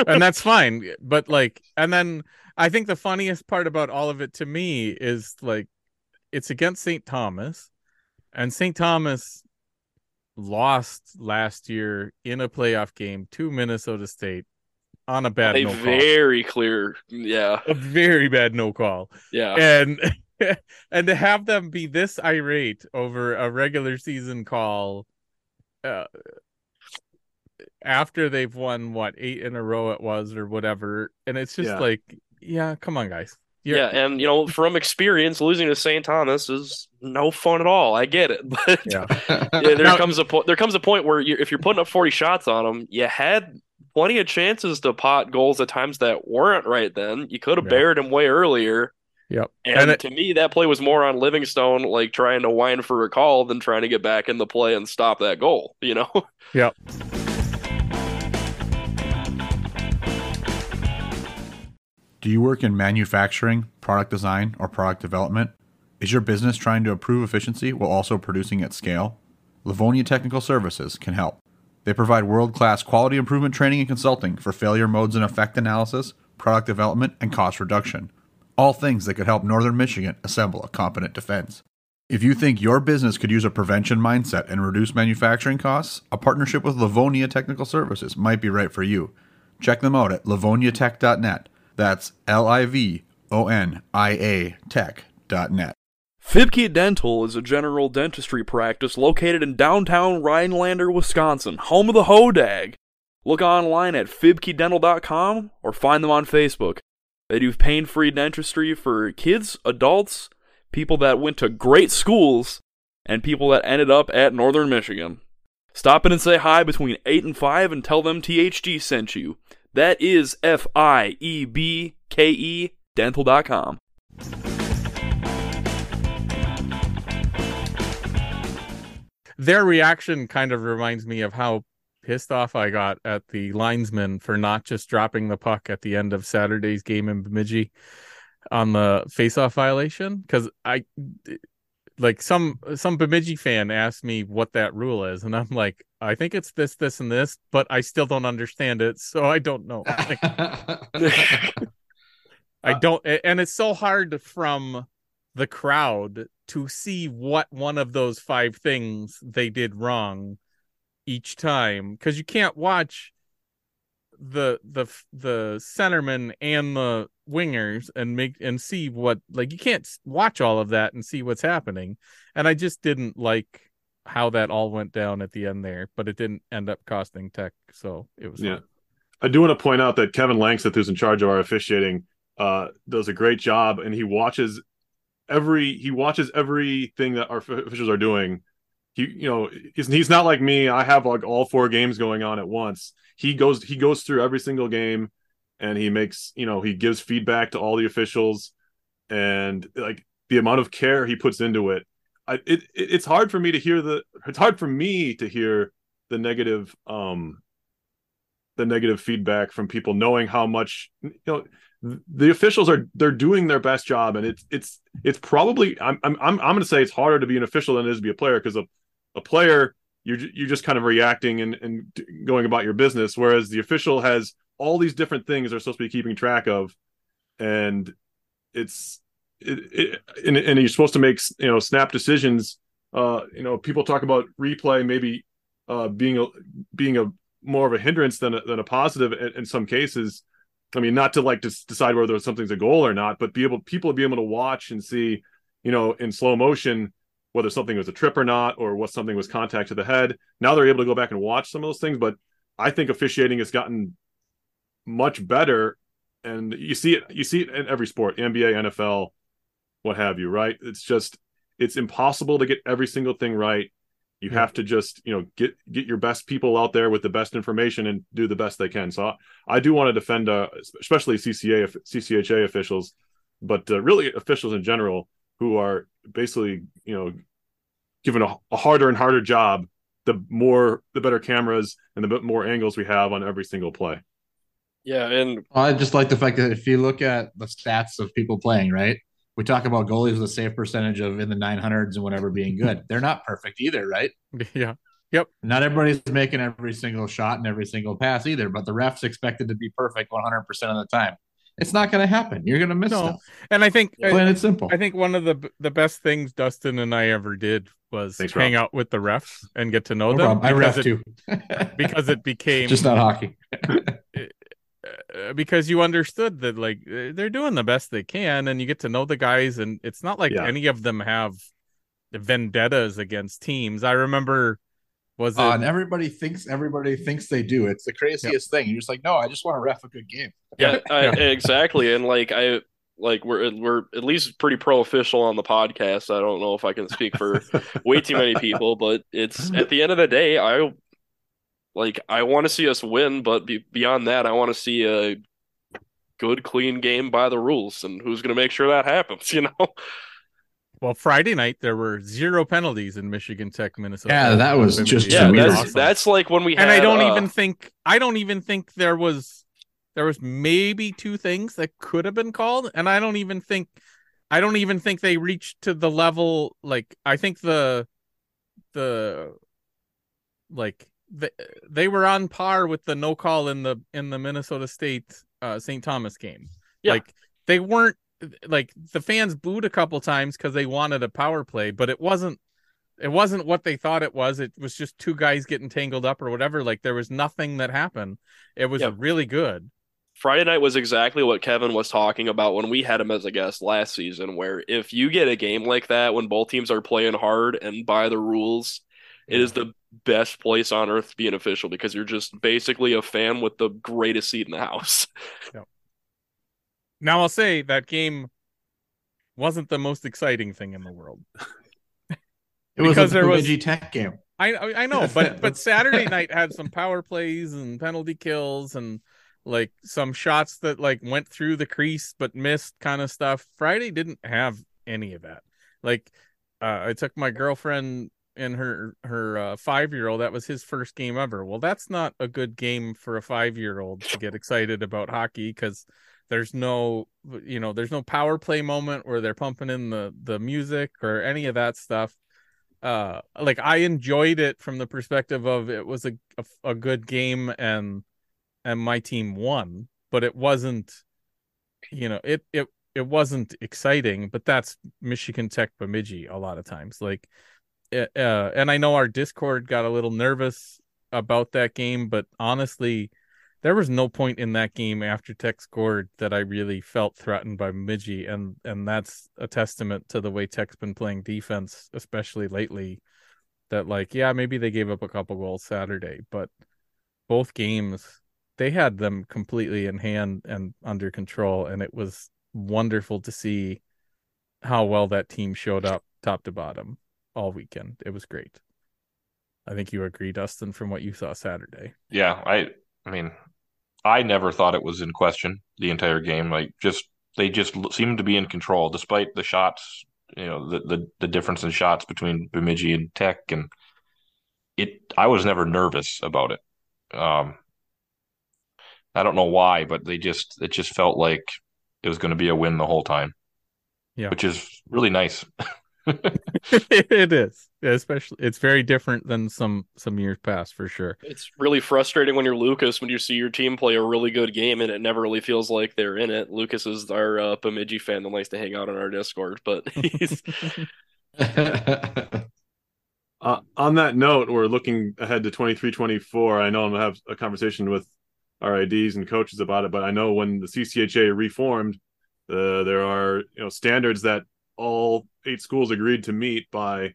and that's fine. But like, and then I think the funniest part about all of it to me is like, it's against St. Thomas, and St. Thomas lost last year in a playoff game to Minnesota State on a bad a no call, very clear yeah a very bad no call. yeah and and to have them be this irate over a regular season call uh, after they've won what eight in a row it was or whatever and it's just Yeah. like yeah come on guys You're- Yeah, and you know, from experience, losing to St. Thomas is no fun at all. I get it, but Yeah. yeah, there Now- comes a point. There comes a point where you, if you're putting up 40 shots on them, you had plenty of chances to pot goals at times that weren't right. Then you could have Yeah. buried them way earlier. yep And, and it, to me, that play was more on Livingstone, like trying to whine for a call than trying to get back in the play and stop that goal. You know? yep Do you work in manufacturing, product design, or product development? Is your business trying to improve efficiency while also producing at scale? Livonia Technical Services can help. They provide world class quality improvement training and consulting for failure modes and effect analysis, product development, and cost reduction. All things that could help Northern Michigan assemble a competent defense. If you think your business could use a prevention mindset and reduce manufacturing costs, a partnership with Livonia Technical Services might be right for you. Check them out at livoniatech.net. That's L I V O N I A tech.net. Fiebke Dental is a general dentistry practice located in downtown Rhinelander, Wisconsin, home of the Hodag. Look online at fiebkedental.com or find them on Facebook. They do pain-free dentistry for kids, adults, people that went to great schools, and people that ended up at Northern Michigan. Stop in and say hi between 8 and 5 and tell them THG sent you. That is F I E B K E dental.com. their reaction kind of reminds me of how pissed off I got at the linesman for not just dropping the puck at the end of Saturday's game in Bemidji on the faceoff violation because I like some some Bemidji fan asked me what that rule is, and I'm like, I think it's this, this, and this, but I still don't understand it, so I don't know. Like, I don't, and it's so hard from the crowd to see what one of those five things they did wrong each time because you can't watch the the the centerman and the wingers and make and see what like you can't watch all of that and see what's happening and i just didn't like how that all went down at the end there but it didn't end up costing tech so it was Yeah. I do want to point out that Kevin Langseth, who's in charge of our officiating, uh, does a great job, and he watches every he watches everything that our officials are doing. He, you know, he's, he's not like me. I have like all four games going on at once. He goes he goes through every single game, and he makes you know he gives feedback to all the officials, and like the amount of care he puts into it. I, it, it it's hard for me to hear the it's hard for me to hear the negative um the negative feedback from people knowing how much you know the officials are they're doing their best job and it's it's it's probably I'm I'm I'm, I'm going to say it's harder to be an official than it is to be a player because a, a player you're you're just kind of reacting and and going about your business whereas the official has all these different things they're supposed to be keeping track of and it's it, it and, and you're supposed to make you know snap decisions uh you know people talk about replay maybe uh being a being a more of a hindrance than a, than a positive in, in some cases. I mean, not to like to decide whether something's a goal or not, but be able people be able to watch and see, you know, in slow motion whether something was a trip or not, or what something was contact to the head. Now they're able to go back and watch some of those things, but I think officiating has gotten much better, and you see it. You see it in every sport, NBA, NFL, what have you. Right? It's just it's impossible to get every single thing right you have to just you know get get your best people out there with the best information and do the best they can so i, I do want to defend uh, especially cca ccha officials but uh, really officials in general who are basically you know given a, a harder and harder job the more the better cameras and the more angles we have on every single play Yeah, and I just like the fact that if you look at the stats of people playing, right? We talk about goalies with a save percentage of in the 900s and whatever being good. They're not perfect either, right? Yeah. Yep. Not everybody's making every single shot and every single pass either, but the refs expected to be perfect 100% of the time. It's not going to happen. You're going to miss No. stuff. And I think Plain and simple. I think one of the the best things Dustin and I ever did was Thanks, hang Rob. out with the refs and get to know No them. I ref it, too. because it became Just not hockey. uh, because you understood that like uh, they're doing the best they can, and you get to know the guys, and it's not like Yeah. any of them have vendettas against teams. I remember was it Uh, and everybody thinks everybody thinks they do. It's the craziest thing. You're just like, no, I just want to ref a good game. Yeah, I, exactly. And like I like we're we're at least pretty pro official on the podcast. I don't know if I can speak for way too many people, but it's at the end of the day, I like I want to see us win, but be, beyond that, I want to see a good, clean game by the rules, and who's going to make sure that happens? You know. Well Friday night there were zero penalties in Michigan Tech, Minnesota. Yeah, that was just Yeah, weird. that's that's like when we had. and I don't uh, even think I don't even think there was there was maybe two things that could have been called, and I don't even think I don't even think they reached to the level like I think the the like the, they were on par with the no call in the in the Minnesota State uh St. Thomas game. Yeah. Like they weren't like the fans booed a couple times because they wanted a power play, but it wasn't it wasn't what they thought it was. It was just two guys getting tangled up or whatever. Like there was nothing that happened. It was Yeah. really good. Friday night was exactly what Kevin was talking about when we had him as a guest last season, where if you get a game like that when both teams are playing hard and by the rules, it is the best place on earth to be an official because you're just basically a fan with the greatest seat in the house. Now I'll say that game wasn't the most exciting thing in the world. It was Because a there was- Tech game. I I I know, but but Saturday night had some power plays and penalty kills and like some shots that like went through the crease but missed kind of stuff. Friday didn't have any of that. Like uh, I took my girlfriend and her her uh, five year old that was his first game ever. Well, that's not a good game for a five year old to get excited about hockey because there's no you know there's no power play moment where they're pumping in the the music or any of that stuff. Uh, like I enjoyed it from the perspective of it was a a, a good game and and my team won, but it wasn't you know it it it wasn't exciting, but that's Michigan Tech Bemidji a lot of times. Like, uh, and I know our Discord got a little nervous about that game, but honestly, there was no point in that game after Tech scored that I really felt threatened by Bemidji, and and that's a testament to the way Tech's been playing defense, especially lately. That like, yeah, maybe they gave up a couple goals Saturday, but both games they had them completely in hand and under control, and it was wonderful to see how well that team showed up top to bottom all weekend. It was great. I think you agree, Dustin, from what you saw Saturday. Yeah, I I mean, I never thought it was in question the entire game. Like just they just seemed to be in control despite the shots, you know, the the, the difference in shots between Bemidji and Tech and it I was never nervous about it. Um I don't know why, but they just it just felt like it was going to be a win the whole time. Yeah. Which is really nice. it is. Especially it's very different than some some years past for sure. It's really frustrating when you're Lucas when you see your team play a really good game and it never really feels like they're in it. Lucas is our uh, Bemidji fan that likes to hang out on our Discord, but he's uh, on that note, we're looking ahead to 23-24. I know I'm gonna have a conversation with our IDs and coaches about it, but I know when the CCHA reformed, uh, there are you know standards that all eight schools agreed to meet by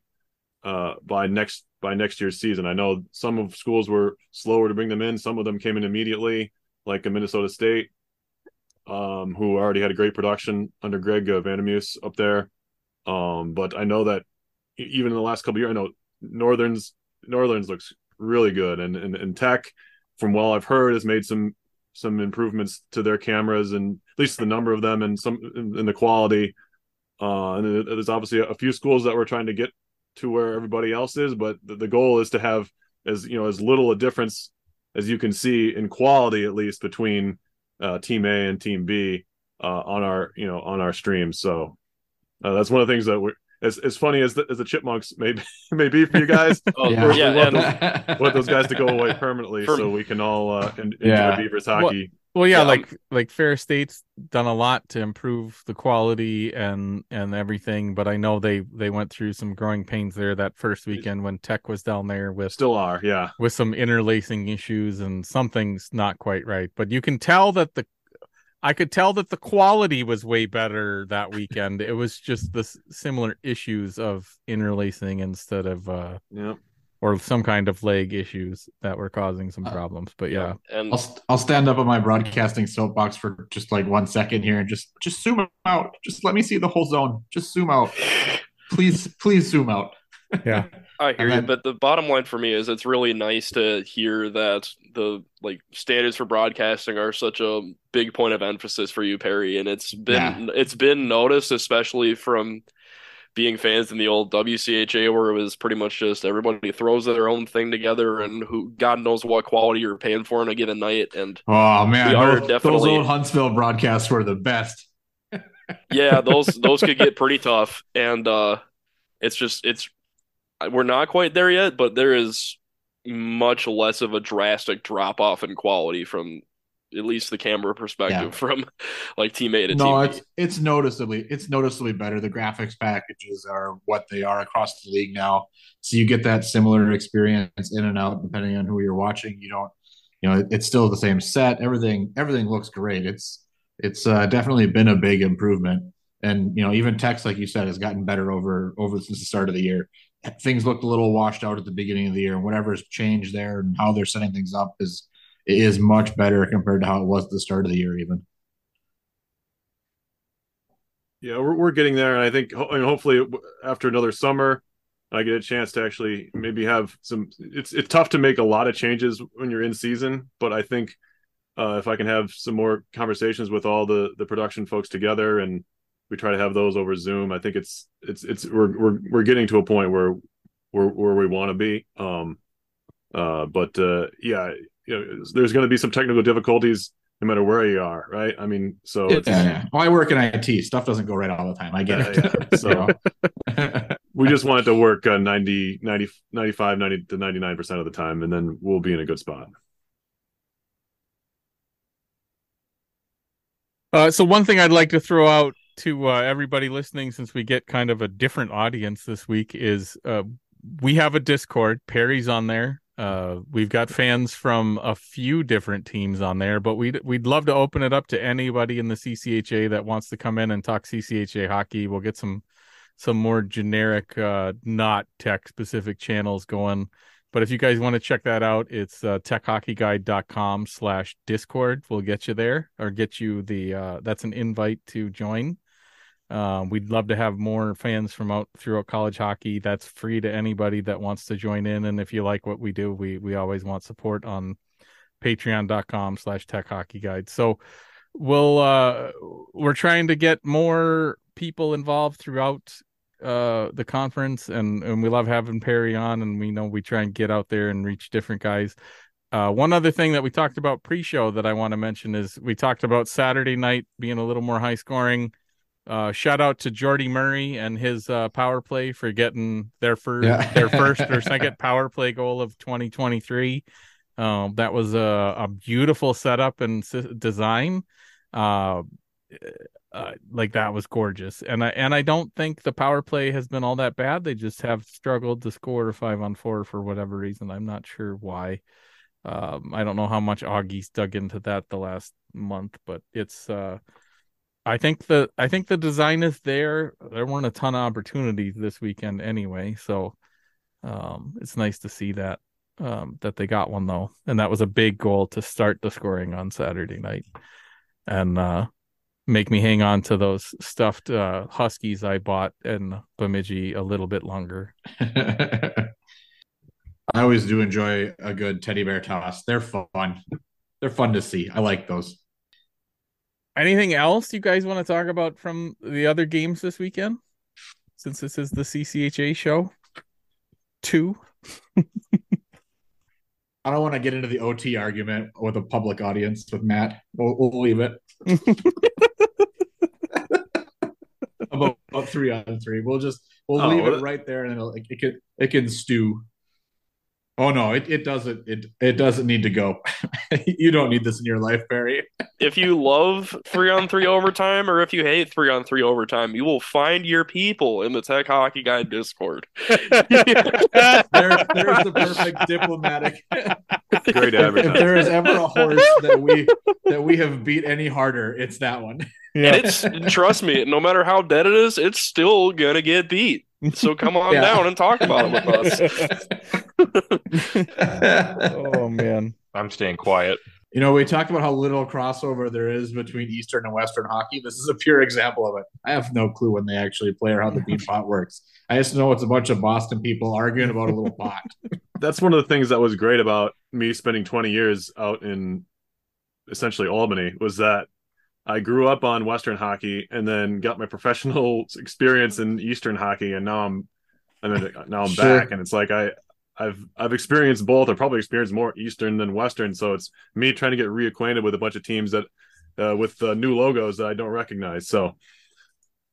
uh, by next by next year's season. I know some of schools were slower to bring them in. Some of them came in immediately, like Minnesota State, um, who already had a great production under Greg uh, up there. Um, but I know that even in the last couple years, I know Northern's Northern's looks really good, and and, and Tech, from what I've heard, has made some some improvements to their cameras and at least the number of them and some in the quality. Uh, and there's obviously a few schools that we're trying to get to where everybody else is, but the, the goal is to have as you know as little a difference as you can see in quality at least between uh, Team A and Team B uh, on our you know on our streams. So uh, that's one of the things that we're as, as funny as the, as the chipmunks may be, may be for you guys. Oh, yeah, yeah, we want, those, want those guys to go away permanently For- so we can all uh, en- enjoy Yeah. Beavers hockey. Well, yeah, Yeah, like like Ferris State's done a lot to improve the quality and and everything, but I know they they went through some growing pains there that first weekend when Tech was down there with Still are, yeah. with some interlacing issues and something's not quite right. But you can tell that the I could tell that the quality was way better that weekend. it was just the similar issues of interlacing instead of uh Yeah. Or some kind of leg issues that were causing some uh, problems. But yeah. and I'll I'll stand up on my broadcasting soapbox for just like one second here and just just zoom out. Just let me see the whole zone. Just zoom out. Please, please zoom out. Yeah. I hear And you, but the bottom line for me is it's really nice to hear that the like standards for broadcasting are such a big point of emphasis for you, Perry, and it's been it's been noticed, especially from being fans in the old WCHA where it was pretty much just everybody throws their own thing together and who God knows what quality you're paying for on a given night. And Oh man, those, definitely- those old Huntsville broadcasts were the best. yeah, those those could get pretty tough. And uh it's just it's we're not quite there yet, but there is much less of a drastic drop off in quality from at least the camera perspective Yeah. from like teammate to No, teammate. it's it's noticeably it's noticeably better. The graphics packages are what they are across the league now, so you get that similar experience in and out depending on who you're watching. You don't, you know, it's still the same set. Everything everything looks great. It's it's uh, definitely been a big improvement, and you know even text like you said has gotten better over over since the start of the year. Things looked a little washed out at the beginning of the year, and whatever's changed there and how they're setting things up is is much better compared to how it was at the start of the year even. Yeah, we're we're getting there, and I think ho- and hopefully after another summer, I get a chance to actually maybe have some. It's it's tough to make a lot of changes when you're in season, but I think uh, if I can have some more conversations with all the the production folks together, and we try to have those over Zoom, I think it's it's it's we're we're we're getting to a point where where where we want to be. Um, uh, but uh, yeah, you know, there's going to be some technical difficulties no matter where you are, right? I mean, so Yeah, it's, yeah. Well, I work in IT. Stuff doesn't go right all the time. I get Yeah, it. yeah. So we just want it to work uh, 90, 90, 95, 90 to 99% of the time, and then we'll be in a good spot. Uh, so one thing I'd like to throw out to uh, everybody listening, since we get kind of a different audience this week, is uh, we have a Discord. Perry's on there. Uh, we've got fans from a few different teams on there, but we'd we'd love to open it up to anybody in the CCHA that wants to come in and talk CCHA hockey. We'll get some some more generic, uh, not tech specific channels going. But if you guys want to check that out, it's uh, techhockeyguide.com slash discord. We'll get you there or get you the, uh, that's an invite to join. Um, we'd love to have more fans from out throughout college hockey. That's free to anybody that wants to join in. And if you like what we do, we, we always want support on patreon.com slash tech hockey guide. So we'll, uh, we're trying to get more people involved throughout uh the conference and and we love having Perry on and we know we try and get out there and reach different guys. Uh one other thing that we talked about pre-show that I want to mention is we talked about Saturday night being a little more high scoring. Uh shout out to Jordy Murray and his uh power play for getting their first Yeah. their first or second power play goal of 2023. Um that was a a beautiful setup and s- design. Uh uh, like that was gorgeous. And I and I don't think the power play has been all that bad. They just have struggled to score five on four for whatever reason. I'm not sure why. Um, I don't know how much Augie's dug into that the last month, but it's uh I think the I think the design is there. There weren't a ton of opportunities this weekend anyway, so um it's nice to see that um that they got one though. And that was a big goal to start the scoring on Saturday night. And uh make me hang on to those stuffed uh, huskies I bought in Bemidji a little bit longer. I always do enjoy a good teddy bear toss. They're fun. They're fun to see. I like those. Anything else you guys want to talk about from the other games this weekend? Since this is the CCHA show, two. I don't want to get into the OT argument with a public audience with Matt. We'll, we'll leave it. about, about three on three. We'll just we'll Oh, leave it right there, and it'll, it, it can it can stew. Oh no, it, it doesn't it it doesn't need to go. you don't need this in your life, Barry. If you love three on three overtime or if you hate three on three overtime, you will find your people in the Tech Hockey Guide Discord. There, there's the perfect diplomatic. Great If, if there is ever a horse that we that we have beat any harder, it's that one. And it's trust me, no matter how dead it is, it's still gonna get beat. So come on Yeah. down and talk about it with us. oh man. I'm staying quiet. You know, we talked about how little crossover there is between Eastern and Western hockey. This is a pure example of it. I have no clue when they actually play or how the Beanpot works. I just know it's a bunch of Boston people arguing about a little pot. That's one of the things that was great about me spending 20 years out in essentially Albany was that I grew up on Western hockey and then got my professional experience in Eastern hockey, and now I'm, and then now I'm Sure. back, and it's like I, I've I've experienced both. I've probably experienced more Eastern than Western, so it's me trying to get reacquainted with a bunch of teams that, uh, with uh, new logos that I don't recognize. So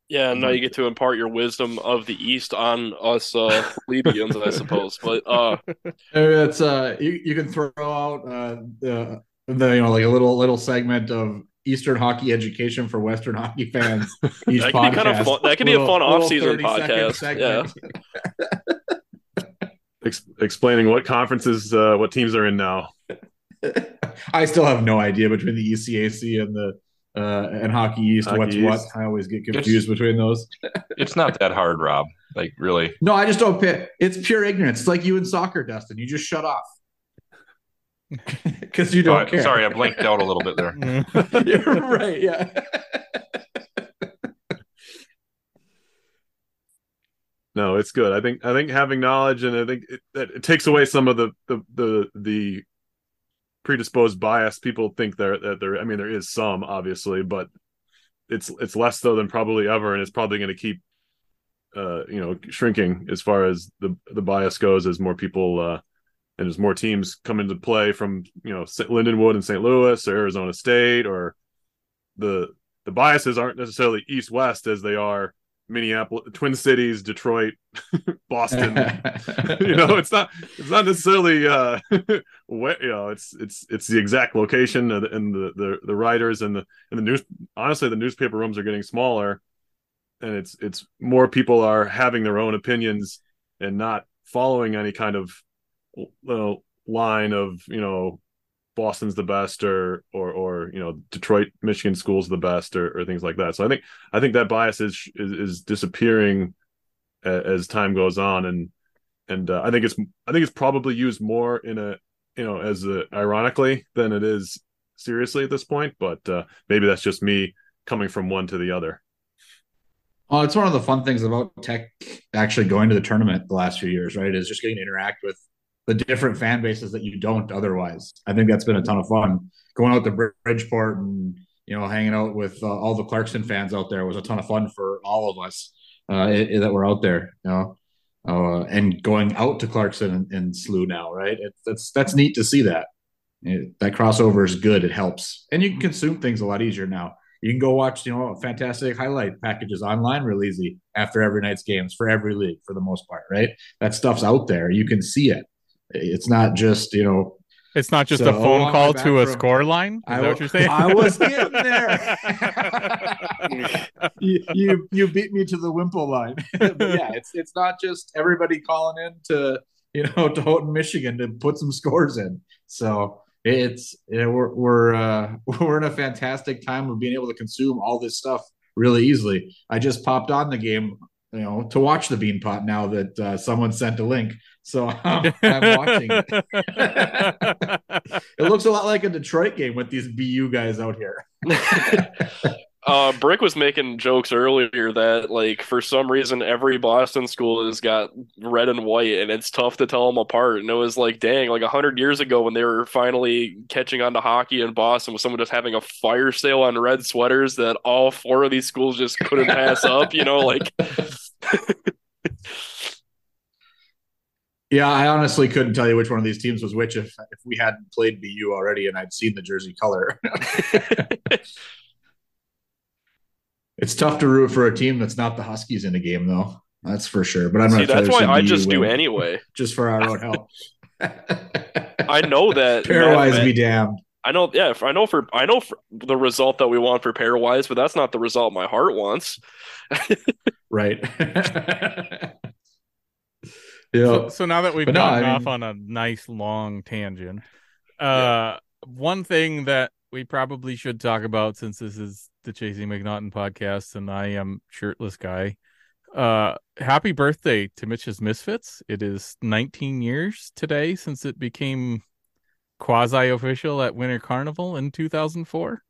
Yeah, and now you get to impart your wisdom of the East on us uh plebeians, I suppose. But uh It's uh, you, you can throw out uh, the the you know like a little little segment of Eastern hockey education for Western hockey fans. Each That could be kind of fun- that could be a fun off-season podcast, segment. ex- explaining what conferences, uh, what teams are in now. I still have no idea between the ECAC and the uh, and Hockey East Hockey what's East. what. I always get confused between those. It's not that hard, Rob. Like really. No, I just don't pay. It's pure ignorance. It's like you in soccer, Dustin. You just shut off because you don't Oh, care. sorry, I blanked out a little bit there. You're right. Yeah. No, it's good. I think I think having knowledge and I think it, it takes away some of the the the, the predisposed bias people think there that there. I mean, there is some obviously, but it's it's less so than probably ever, and it's probably going to keep uh, you know shrinking as far as the the bias goes as more people uh, and as more teams come into play from you know Lindenwood and St. Louis or Arizona State or the the biases aren't necessarily east west as they are Minneapolis, Twin Cities, Detroit, Boston. you know, it's not it's not necessarily uh what you know, it's it's it's the exact location and the the the writers and the and the news honestly the newspaper rooms are getting smaller and it's it's more people are having their own opinions and not following any kind of you know, line of, you know, Boston's the best or or or you know Detroit Michigan schools the best or, or things like that. So I think I think that bias is is, is disappearing as, time goes on and and uh, I think it's I think it's probably used more in a you know as a, ironically than it is seriously at this point, but uh, maybe that's just me coming from one to the other. Oh, it's one of the fun things about tech actually going to the tournament the last few years, right? Is just getting to interact with the different fan bases that you don't otherwise. I think that's been a ton of fun. Going out to Bridgeport and you know hanging out with uh, all the Clarkson fans out there was a ton of fun for all of us uh, it, that were out there. You know, uh, and going out to Clarkson and, and SLU now, right? It, that's that's neat to see that. It, that crossover is good. It helps, and you can consume things a lot easier now. You can go watch, you know, fantastic highlight packages online real easy after every night's games for every league for the most part, right? That stuff's out there. You can see it. It's not just you know. It's not just So, a phone oh, call my to a back score line. Is I that what you're saying? I was getting there. you, you you beat me to the Wimple line. yeah, it's it's not just everybody calling in to you know to Houghton, Michigan to put some scores in. So it's you know, we're we're uh, we're in a fantastic time of being able to consume all this stuff really easily. I just popped on the game, you know, to watch the Beanpot now that uh, someone sent a link. So I'm, I'm watching it. it looks a lot like a Detroit game with these BU guys out here. Uh, Brick was making jokes earlier that, like, for some reason, every Boston school has got red and white, and it's tough to tell them apart. And it was like, dang, like a hundred years ago when they were finally catching on to hockey in Boston, with someone just having a fire sale on red sweaters that all four of these schools just couldn't pass up. You know, like, Yeah, I honestly couldn't tell you which one of these teams was which if if we hadn't played BU already and I'd seen the jersey color. it's tough to root for a team that's not the Huskies in a game, though. That's for sure. But I'm see, not. that's why I just do anyway. just for our own help. I know that Pairwise be damned. I know, yeah. I know for I know for the result that we want for pairwise, but that's not the result my heart wants. Right. So, so now that we've But no, gotten off mean- on a nice long tangent, uh, one thing that we probably should talk about since this is the Chasing MacNaughton podcast and I am shirtless guy. Uh, happy birthday to Mitch's Misfits. It is 19 years today since it became quasi official at Winter Carnival in 2004.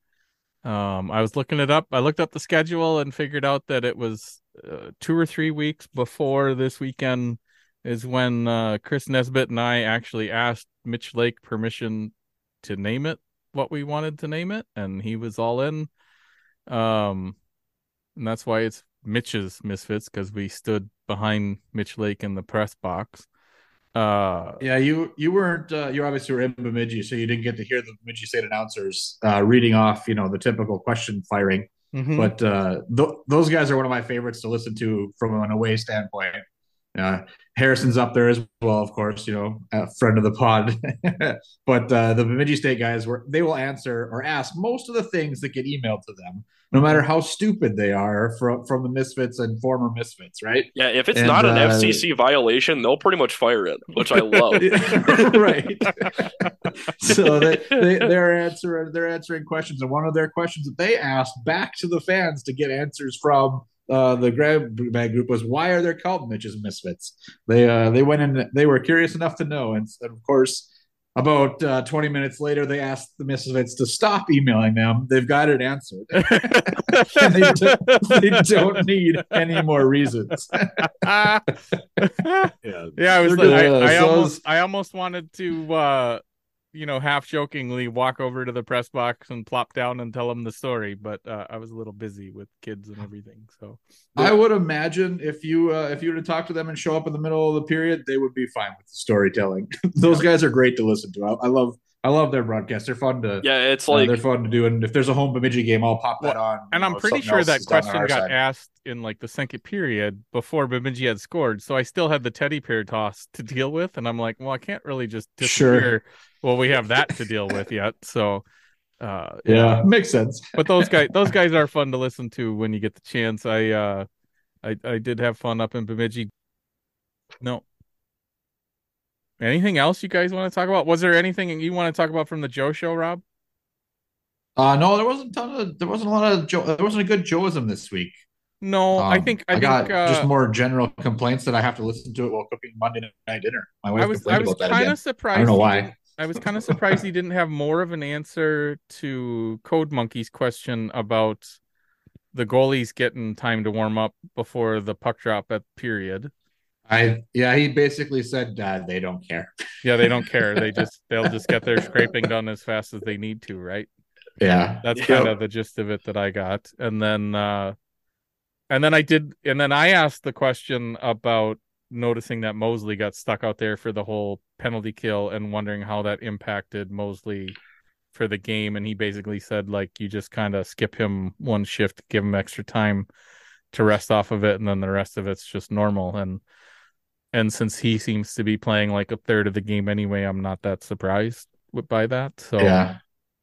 Um, I was looking it up. I looked up the schedule and figured out that it was uh, two or three weeks before this weekend is when uh, Chris Nesbitt and I actually asked Mitch Lake permission to name it what we wanted to name it, and he was all in. Um, and that's why it's Mitch's Misfits because we stood behind Mitch Lake in the press box. Uh, Yeah, you you weren't uh, you obviously were in Bemidji, so you didn't get to hear the Bemidji State announcers uh, reading off, you know, the typical question firing. Mhm. But uh, th- those guys are one of my favorites to listen to from an away standpoint. Uh, Harrison's up there as well, of course, you know, a friend of the pod. but uh, the Bemidji State guys, were they will answer or ask most of the things that get emailed to them, no matter how stupid they are from from the Misfits and former Misfits, right? Yeah, if it's And, not an uh, FCC violation, they'll pretty much fire it, which I love. right. so they, they they're answering they're answering questions, and one of their questions that they asked back to the fans to get answers from uh, the grab bag group was why are there called Mitch's Misfits? They uh, they went in they were curious enough to know, and, and of course. About uh, 20 minutes later, they asked the Misfits to stop emailing them. They've got it answered. And they, don't, they don't need any more reasons. Yeah, yeah, I was They're like, I. I So almost I almost wanted to uh you know, half jokingly walk over to the press box and plop down and tell them the story, but uh, I was a little busy with kids and everything. So I would imagine if you uh, if you were to talk to them and show up in the middle of the period, they would be fine with the storytelling. Those guys are great to listen to. I, I love I love their broadcasts. They're fun to Yeah, it's uh, like they're fun to do. And if there's a home Bemidji game, I'll pop that on. and I'm know, pretty sure else that is done on question got side. asked in like the second period before Bemidji had scored. So I still had the teddy bear toss to deal with, and I'm like, well, I can't really just Sure. Well, we have that to deal with yet. So uh Yeah, makes sense. but those guys those guys are fun to listen to when you get the chance. I uh I I did have fun up in Bemidji. No. Anything else you guys want to talk about? Was there anything you want to talk about from the Joe show, Rob? Uh, no, there wasn't a ton of there wasn't a lot of Joe. there wasn't a good Joeism this week. No, I Um, think I, I, think got uh, just more general complaints that I have to listen to it while cooking Monday night dinner. My wife I was I complained was about that kind again. of surprised. I don't know why. Didn't- I was kind of surprised he didn't have more of an answer to Code Monkey's question about the goalies getting time to warm up before the puck drop at period. I yeah, he basically said Dad, they don't care. Yeah, they don't care. They just they'll just get their scraping done as fast as they need to, right? Yeah, That's Yep. kind of the gist of it that I got. And then uh and then I did and then I asked the question about noticing that Mosley got stuck out there for the whole penalty kill and wondering how that impacted Mosley for the game and he basically said like you just kind of skip him one shift, give him extra time to rest off of it and then the rest of it's just normal and and since he seems to be playing like a third of the game anyway, I'm not that surprised by that. So Yeah.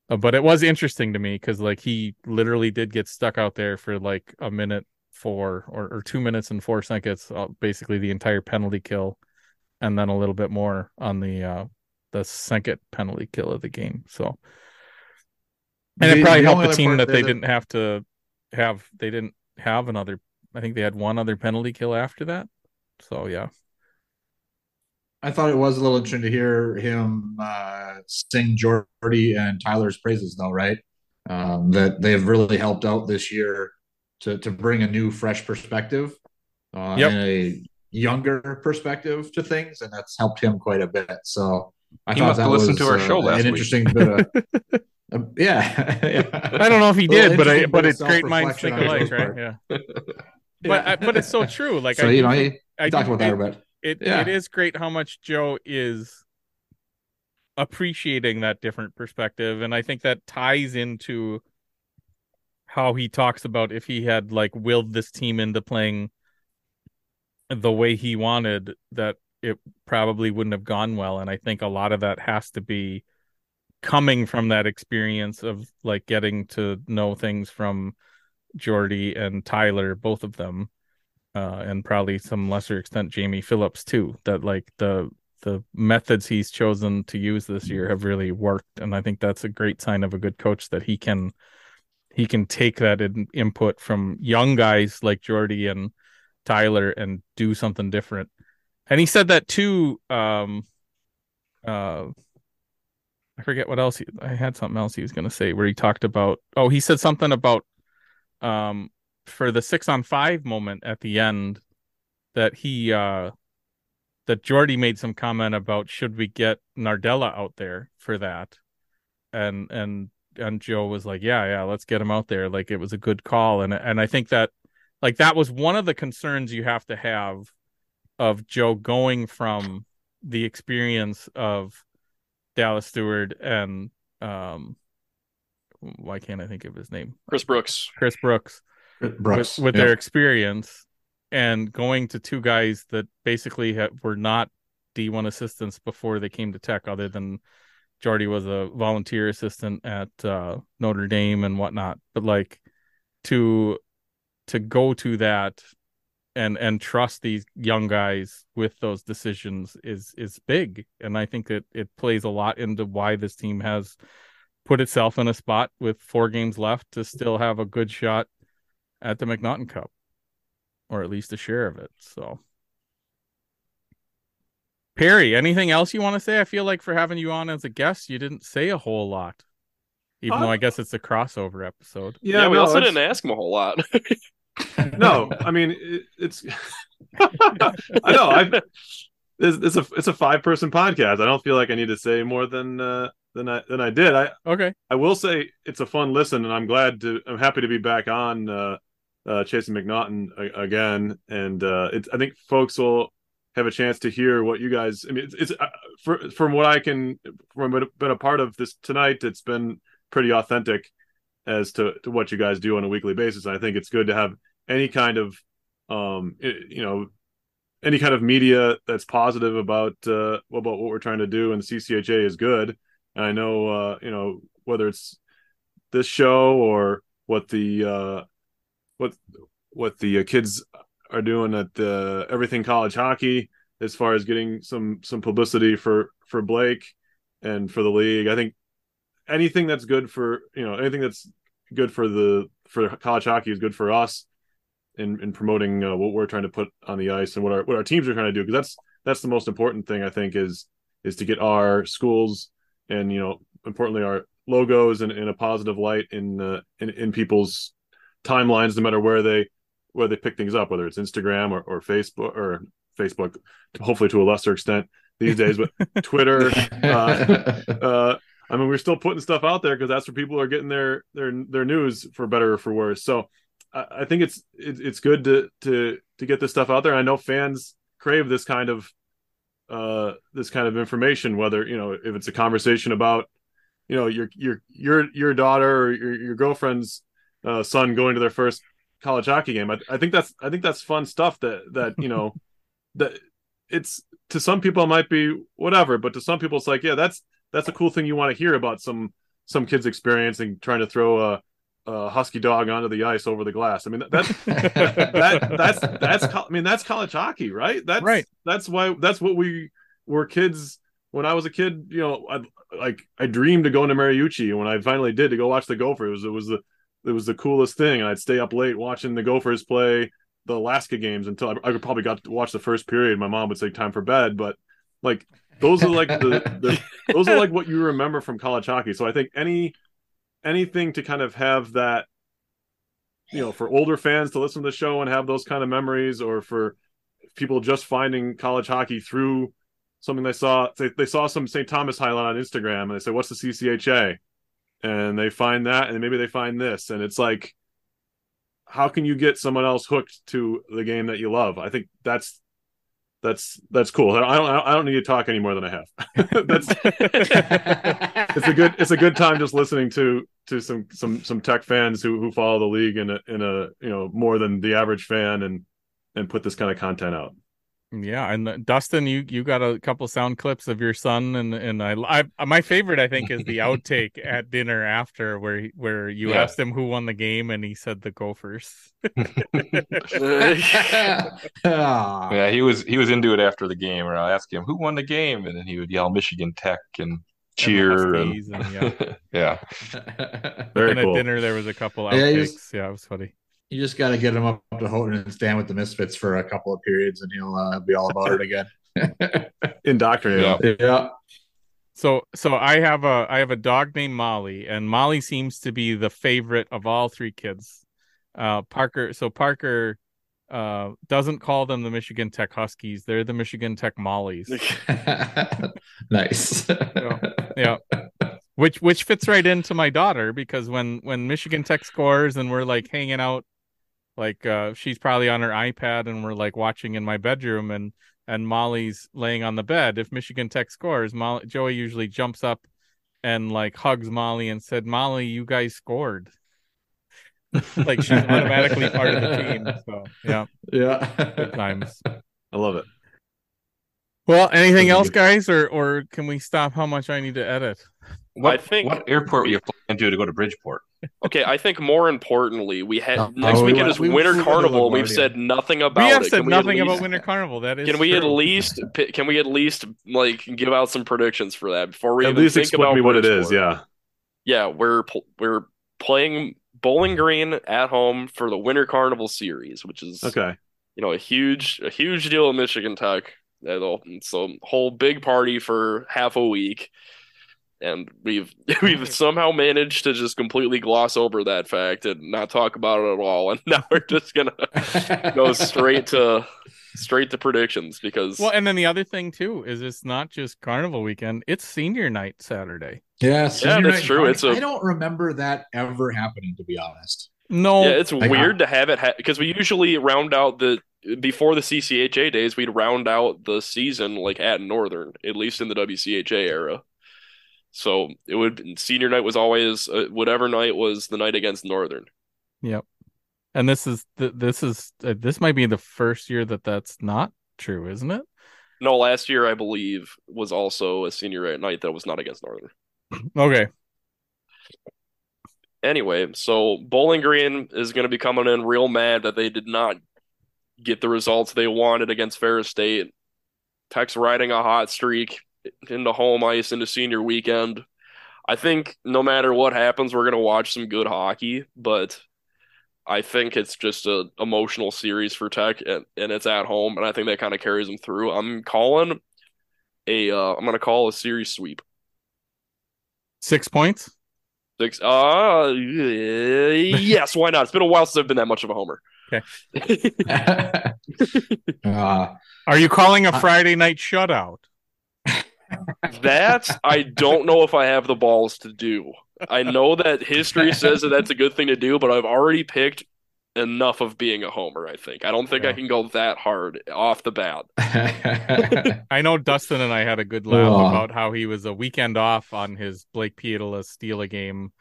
uh, but it was interesting to me because like he literally did get stuck out there for like a minute four or, or two minutes and four seconds, uh, basically the entire penalty kill, and then a little bit more on the uh the second penalty kill of the game. So, and The- it probably the helped the team that they that- didn't have to have they didn't have another. I think they had one other penalty kill after that. So yeah, I thought it was a little interesting to hear him uh, sing Jordy and Tyler's praises, though, right? Um, that they've really helped out this year to to bring a new, fresh perspective uh, Yep. and a younger perspective to things, and that's helped him quite a bit. So I He thought must that have listened was to our uh, show last an week. interesting bit of. um, yeah, I don't know if he did, but I, but it's great minds think alike, right? part. Yeah. But I, but it's so true. Like so I you know, he, I talked about that a bit. It Yeah. it is great how much Joe is appreciating that different perspective, and I think that ties into how he talks about if he had like willed this team into playing the way he wanted, that it probably wouldn't have gone well. And I think a lot of that has to be coming from that experience of like getting to know things from Jordy and Tyler, both of them, uh, and probably some lesser extent Jamie Phillips too. That like the the methods he's chosen to use this year have really worked, and I think that's a great sign of a good coach that he can he can take that in, input from young guys like Jordy and Tyler and do something different. And he said that too. Um, uh, I forget what else. He, I had something else he was going to say where he talked about. Oh, he said something about um for the six on five moment at the end that he uh that Jordy made some comment about should we get Nardella out there for that, and and and Joe was like, yeah, yeah, let's get him out there. Like it was a good call, and and I think that like that was one of the concerns you have to have of Joe going from the experience of Dallas Stewart and um why can't I think of his name? Chris Brooks. Chris Brooks. Brooks, with, with yeah. their experience and going to two guys that basically ha- were not D1 assistants before they came to Tech, other than Jordy was a volunteer assistant at uh, Notre Dame and whatnot. But like to to go to that and and trust these young guys with those decisions is is big, and I think that it plays a lot into why this team has put itself in a spot with four games left to still have a good shot at the MacNaughton Cup, or at least a share of it. So, Perry, anything else you want to say? I feel like for having you on as a guest, you didn't say a whole lot, even though Uh, I guess it's a crossover episode. Yeah, Yeah, we no, also it's- didn't ask him a whole lot. no, I mean it, it's. I know. I it's, it's a it's a five person podcast. I don't feel like I need to say more than uh, than I than I did. I okay. I will say it's a fun listen, and I'm glad to. I'm happy to be back on uh, uh, chasing MacNaughton a- again, and uh, it's. I think folks will have a chance to hear what you guys. I mean, it's, it's uh, for, from what I can from what I've been a part of this tonight. It's been pretty authentic as to, to what you guys do on a weekly basis. And I think it's good to have any kind of um you know any kind of media that's positive about uh about what we're trying to do and the CCHA is good. And I know uh you know whether it's this show or what the uh what what the uh, kids are doing at the everything college hockey as far as getting some some publicity for for Blake and for the league. I think anything that's good for you know anything that's good for the for college hockey is good for us in in promoting uh, what we're trying to put on the ice and what our what our teams are trying to do because that's that's the most important thing I think is is to get our schools and you know importantly our logos in, in a positive light in, uh, in in people's timelines no matter where they where they pick things up whether it's Instagram or, or Facebook or Facebook hopefully to a lesser extent these days but Twitter uh, uh, I mean, we're still putting stuff out there because that's where people are getting their their their news for better or for worse. So I, I think it's it, it's good to to to get this stuff out there. I know fans crave this kind of uh this kind of information, whether you know if it's a conversation about you know your your your your daughter or your your girlfriend's uh, son going to their first college hockey game. I, I think that's I think that's fun stuff that that you know that it's to some people it might be whatever, but to some people it's like yeah that's that's a cool thing you want to hear about some some kids experiencing trying to throw a, a husky dog onto the ice over the glass. I mean that's that that's that's I mean that's college hockey, right? That's Right. That's why that's what we were kids when I was a kid. You know, I like I dreamed of going to Mariucci, and when I finally did to go watch the Gophers, it was the it was the coolest thing, and I'd stay up late watching the Gophers play the Alaska games until I, I probably got to watch the first period. My mom would say time for bed, but like those are like the, the those are like what you remember from college hockey. So I think any anything to kind of have that you know for older fans to listen to the show and have those kind of memories or for people just finding college hockey through something they saw they, they saw some St. Thomas highlight on Instagram and they say what's the CCHA and they find that and maybe they find this and it's like how can you get someone else hooked to the game that you love I think that's that's that's cool. I don't I don't need to talk any more than I have. that's it's a good it's a good time just listening to to some some some tech fans who who follow the league in a in a you know more than the average fan and and put this kind of content out. Yeah, and uh, Dustin, you you got a couple sound clips of your son, and and I, I my favorite I think is the outtake at dinner after where where you Yeah. asked him who won the game, and he said the Gophers. Yeah, he was he was into it after the game, or I'll ask him who won the game, and then he would yell Michigan Tech and cheer and, Huskies and, yeah. yeah. Very and cool. at dinner there was a couple Yeah, outtakes. Yeah, it was funny. You just got to get him up to Houghton and stand with the Misfits for a couple of periods, and he'll uh, be all about it again. Indoctrinated. Yeah. So so I have a I have a dog named Molly, and Molly seems to be the favorite of all three kids. Uh, Parker. So Parker uh doesn't call them the Michigan Tech Huskies. They're the Michigan Tech Mollies. nice. yeah, yeah. Which which fits right into my daughter because when when Michigan Tech scores and we're like hanging out, like uh she's probably on her iPad and we're like watching in my bedroom and and Molly's laying on the bed. If Michigan Tech scores, Molly Joey usually jumps up and like hugs Molly and said, "Molly, you guys scored." like she's automatically part of the team. So yeah, yeah, good times. I love it. Well, anything else, guys, or or can we stop? How much I need to edit? What, I think- what airport were you flying into to go to Bridgeport? Okay, I think more importantly, we had Oh, next we weekend went- is we Winter flew Carnival, and we've said nothing about we have it. said Can we at nothing about Winter Carnival. That is Can we at least can we at least like give out some predictions for that before we At even least think explain about me what it is. Yeah. yeah, we're we're playing Bowling Green at home for the Winter Carnival series, which is Okay. you know a huge a huge deal in Michigan Tech. It'll- So whole big party for half a week, and we've we've somehow managed to just completely gloss over that fact and not talk about it at all. And now we're just gonna go straight to straight to predictions because Well, and then the other thing too is it's not just Carnival weekend; it's Senior Night Saturday. Yeah, Yeah, that's true. It's a- I don't remember that ever happening, to be honest. No, yeah, it's Like, weird to have it because we usually round out the before the CCHA days, we'd round out the season like at Northern, at least in the WCHA era. So it would senior night was always uh, whatever night was the night against Northern. Yep. And this is th- this is uh, this might be the first year that that's not true, isn't it? No, last year I believe was also a senior night that was not against Northern. Okay. Anyway, so Bowling Green is going to be coming in real mad that they did not get the results they wanted against Ferris State. Tech's riding a hot streak into home ice into senior weekend. I think no matter what happens, we're going to watch some good hockey, but I think it's just a emotional series for Tech, and, and it's at home, and I think that kind of carries them through. I'm calling a, uh, I'm going to call a series sweep. Six points. Six. Uh, yes. Why not? It's been a while since I've been that much of a homer. Okay. Uh, Are you calling a Friday night shutout? That I don't know if I have the balls to do. I know that history says that that's a good thing to do, but I've already picked enough of being a homer. I think I don't think I can go that hard off the bat. I know Dustin and I had a good laugh Oh. about how he was a weekend off on his Blake Pietila steal a game,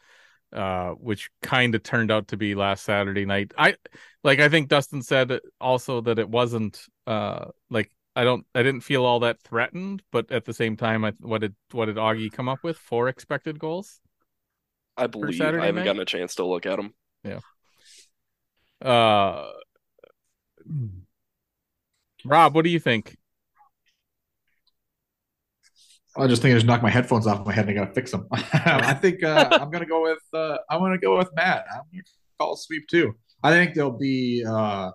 uh, which kind of turned out to be last Saturday night. I like I think Dustin said also that it wasn't uh like I don't I didn't feel all that threatened, but at the same time, I, what did what did Augie come up with? Four expected goals. I believe I haven't night? gotten a chance to look at them. Yeah. Uh, Rob, what do you think? I just think I just knocked my headphones off my head and I gotta fix them. I think uh, I'm gonna go with uh, I'm gonna go with Matt. I'm gonna call sweep too. I think there'll be uh,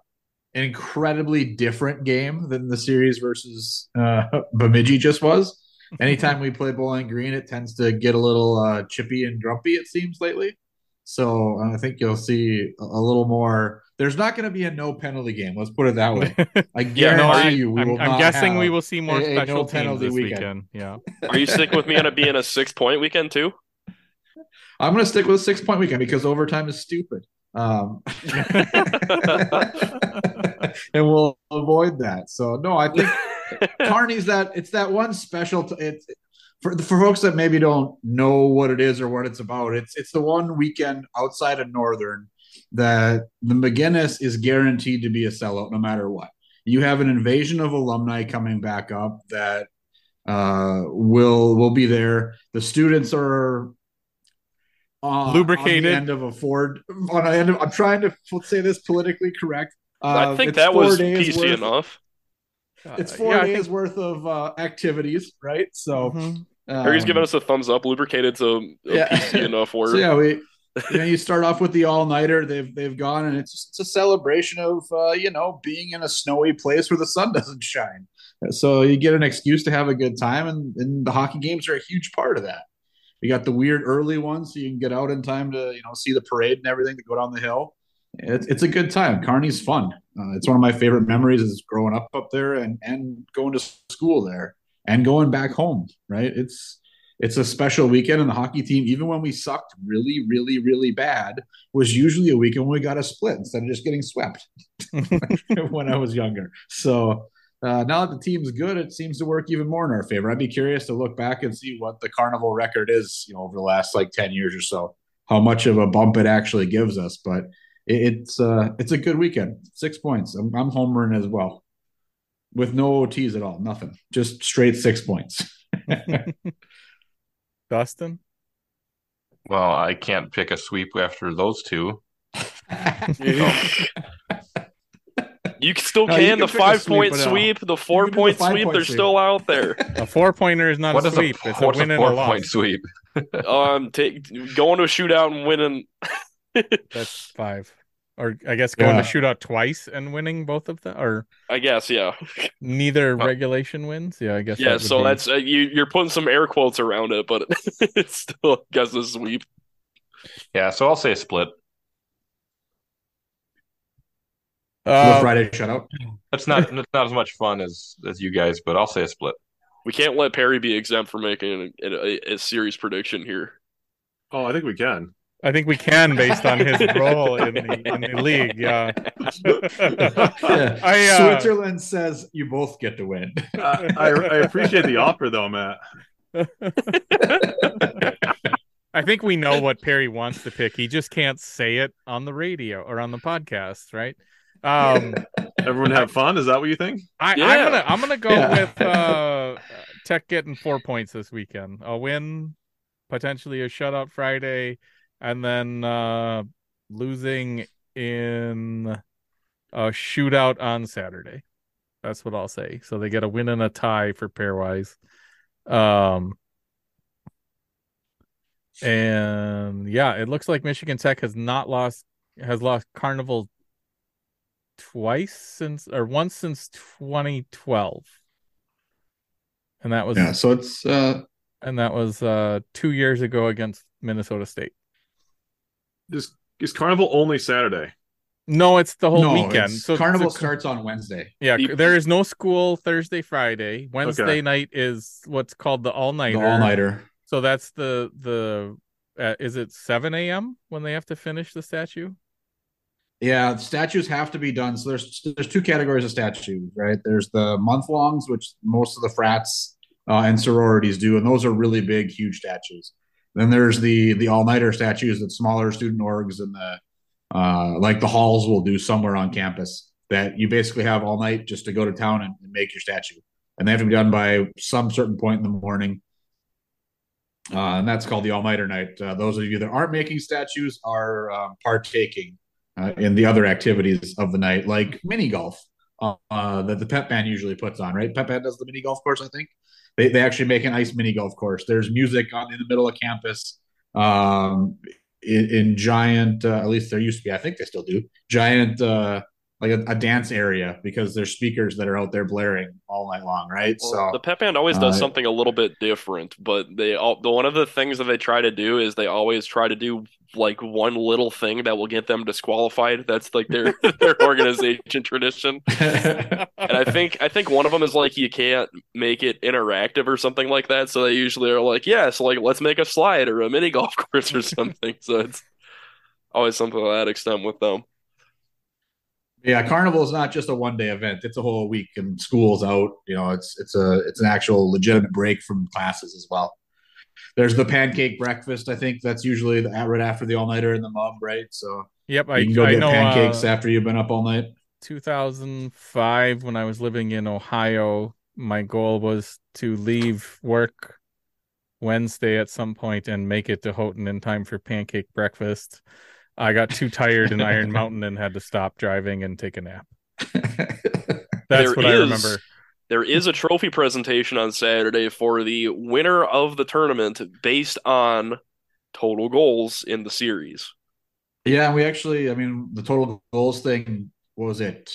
an incredibly different game than the series versus uh, Bemidji just was. Anytime we play Bowling Green, it tends to get a little uh, chippy and grumpy. It seems lately. So I think you'll see a a little more. There's not going to be a no penalty game. Let's put it that way. I guarantee Yeah, no, I- you, we I'm, will I'm not guessing have we will see more a- a special no teams penalty this weekend. weekend. Yeah. Are you sticking with me on it being a six point weekend too? I'm going to stick with a six point weekend because overtime is stupid. Um, and we'll avoid that. So no, I think Carney's that it's that one special. T- it's for for folks that maybe don't know what it is or what it's about. It's it's the one weekend outside of Northern that the McGinnis is guaranteed to be a sellout no matter what. You have an invasion of alumni coming back up that uh, will will be there. The students are uh, Lubricated. on the end of a Ford. On the end of, I'm trying to say this politically correct. Uh, I think that four was PC worth- enough. It's four yeah, days think- worth of uh, activities, right? So Mhm. Harry's um, giving us a thumbs up. Lubricated's a, a Yeah. PC enough word. So yeah, we you know you start off with the all nighter. They've they've gone and it's it's a celebration of uh, you know being in a snowy place where the sun doesn't shine. So you get an excuse to have a good time, and, and the hockey games are a huge part of that. We got the weird early ones, so you can get out in time to you know see the parade and everything to go down the hill. It's, it's a good time. Carney's fun. Uh, it's one of my favorite memories is growing up up there and and going to school there and going back home. Right? It's it's a special weekend, and the hockey team, even when we sucked really, really, really bad, was usually a weekend when we got a split instead of just getting swept when I was younger. So uh, now that the team's good, it seems to work even more in our favor. I'd be curious to look back and see what the carnival record is, you know, over the last like ten years or so, how much of a bump it actually gives us. But it, it's uh, it's a good weekend. Six points. I'm, I'm homering as well, with no OTs at all, nothing, just straight six points. Dustin. Well, I can't pick a sweep after those two. You still No, can. you can the five point but, uh, sweep, the four point the point sweep, point they're sweep. still out there. A four pointer is not What a sweep. a it's a what's win a and a four loss. point sweep? um, take going to a shootout and winning. That's five. Or I guess going Yeah. to shootout twice and winning both of them, or I guess, yeah, neither Uh, regulation wins. Yeah, I guess. yeah. that So be- that's uh, you. You're putting some air quotes around it, but it's still, I guess, a sweep. Yeah, so I'll say a split. the Uh, Friday shutout. That's not that's not as much fun as as you guys, but I'll say a split. We can't let Perry be exempt from making a, a, a serious prediction here. Oh, I think we can. I think we can based on his role in the in the league. Yeah. Yeah. I, uh, Switzerland says you both get to win. Uh, I, I appreciate the offer, though, Matt. I think we know what Perry wants to pick. He just can't say it on the radio or on the podcast, right? Um, Everyone have fun. Is that what you think? I, Yeah. I'm gonna I'm gonna go Yeah. with uh, Tech getting four points this weekend. A win, potentially a shutout Friday, and then uh, losing in a shootout on Saturday. That's what I'll say. So they get a win and a tie for pairwise. Um, and yeah, it looks like Michigan Tech has not lost has lost Carnival twice since or once since 2012. And that was yeah, so it's uh and that was uh 2 years ago against Minnesota State. Is is Carnival only Saturday? No, it's the whole no, weekend. So Carnival so- starts on Wednesday. Yeah, The- there is no school Thursday, Friday. Wednesday Okay. night is what's called the all The nighter. all nighter. So that's the the uh, is it 7 a.m. when they have to finish the statue? Yeah, statues have to be done. So there's there's two categories of statues, right? There's the month longs, which most of the frats uh, and sororities do, and those are really big, huge statues. Then there's the the all nighter statues that smaller student orgs and the uh, like the halls will do somewhere on campus that you basically have all night just to go to town and, and make your statue, and they have to be done by some certain point in the morning. Uh, and that's called the all nighter night. Uh, those of you that aren't making statues are um, partaking uh, in the other activities of the night, like mini golf uh, that the pep band usually puts on. Right, pep band does the mini golf course. I think they they actually make an ice mini golf course. There's music on in the middle of campus. Um, in, in giant, uh, at least there used to be. I think they still do giant. Uh, like a, a dance area because there's speakers that are out there blaring all night long, right? Well, so the pep band always does uh, something a little bit different, but they all the one of the things that they try to do is they always try to do like one little thing that will get them disqualified. That's like their their organization tradition. And I think I think one of them is like you can't make it interactive or something like that. So they usually are like, yeah, so like let's make a slide or a mini golf course or something. So it's always something to that extent with them. Yeah, carnival is not just a one day event; it's a whole week, and school's out. You know, it's it's a it's an actual legitimate break from classes as well. There's the pancake breakfast. I think that's usually the, right after the all nighter in the mub, right? So Yep, you I can go I get know pancakes uh, after you've been up all night. 2005 when I was living in Ohio, my goal was to leave work Wednesday at some point and make it to Houghton in time for pancake breakfast. I got too tired in Iron Mountain and had to stop driving and take a nap. That's There what I remember. There is a trophy presentation on Saturday for the winner of the tournament based on total goals in the series. Yeah, and we actually, I mean, the total goals thing what was it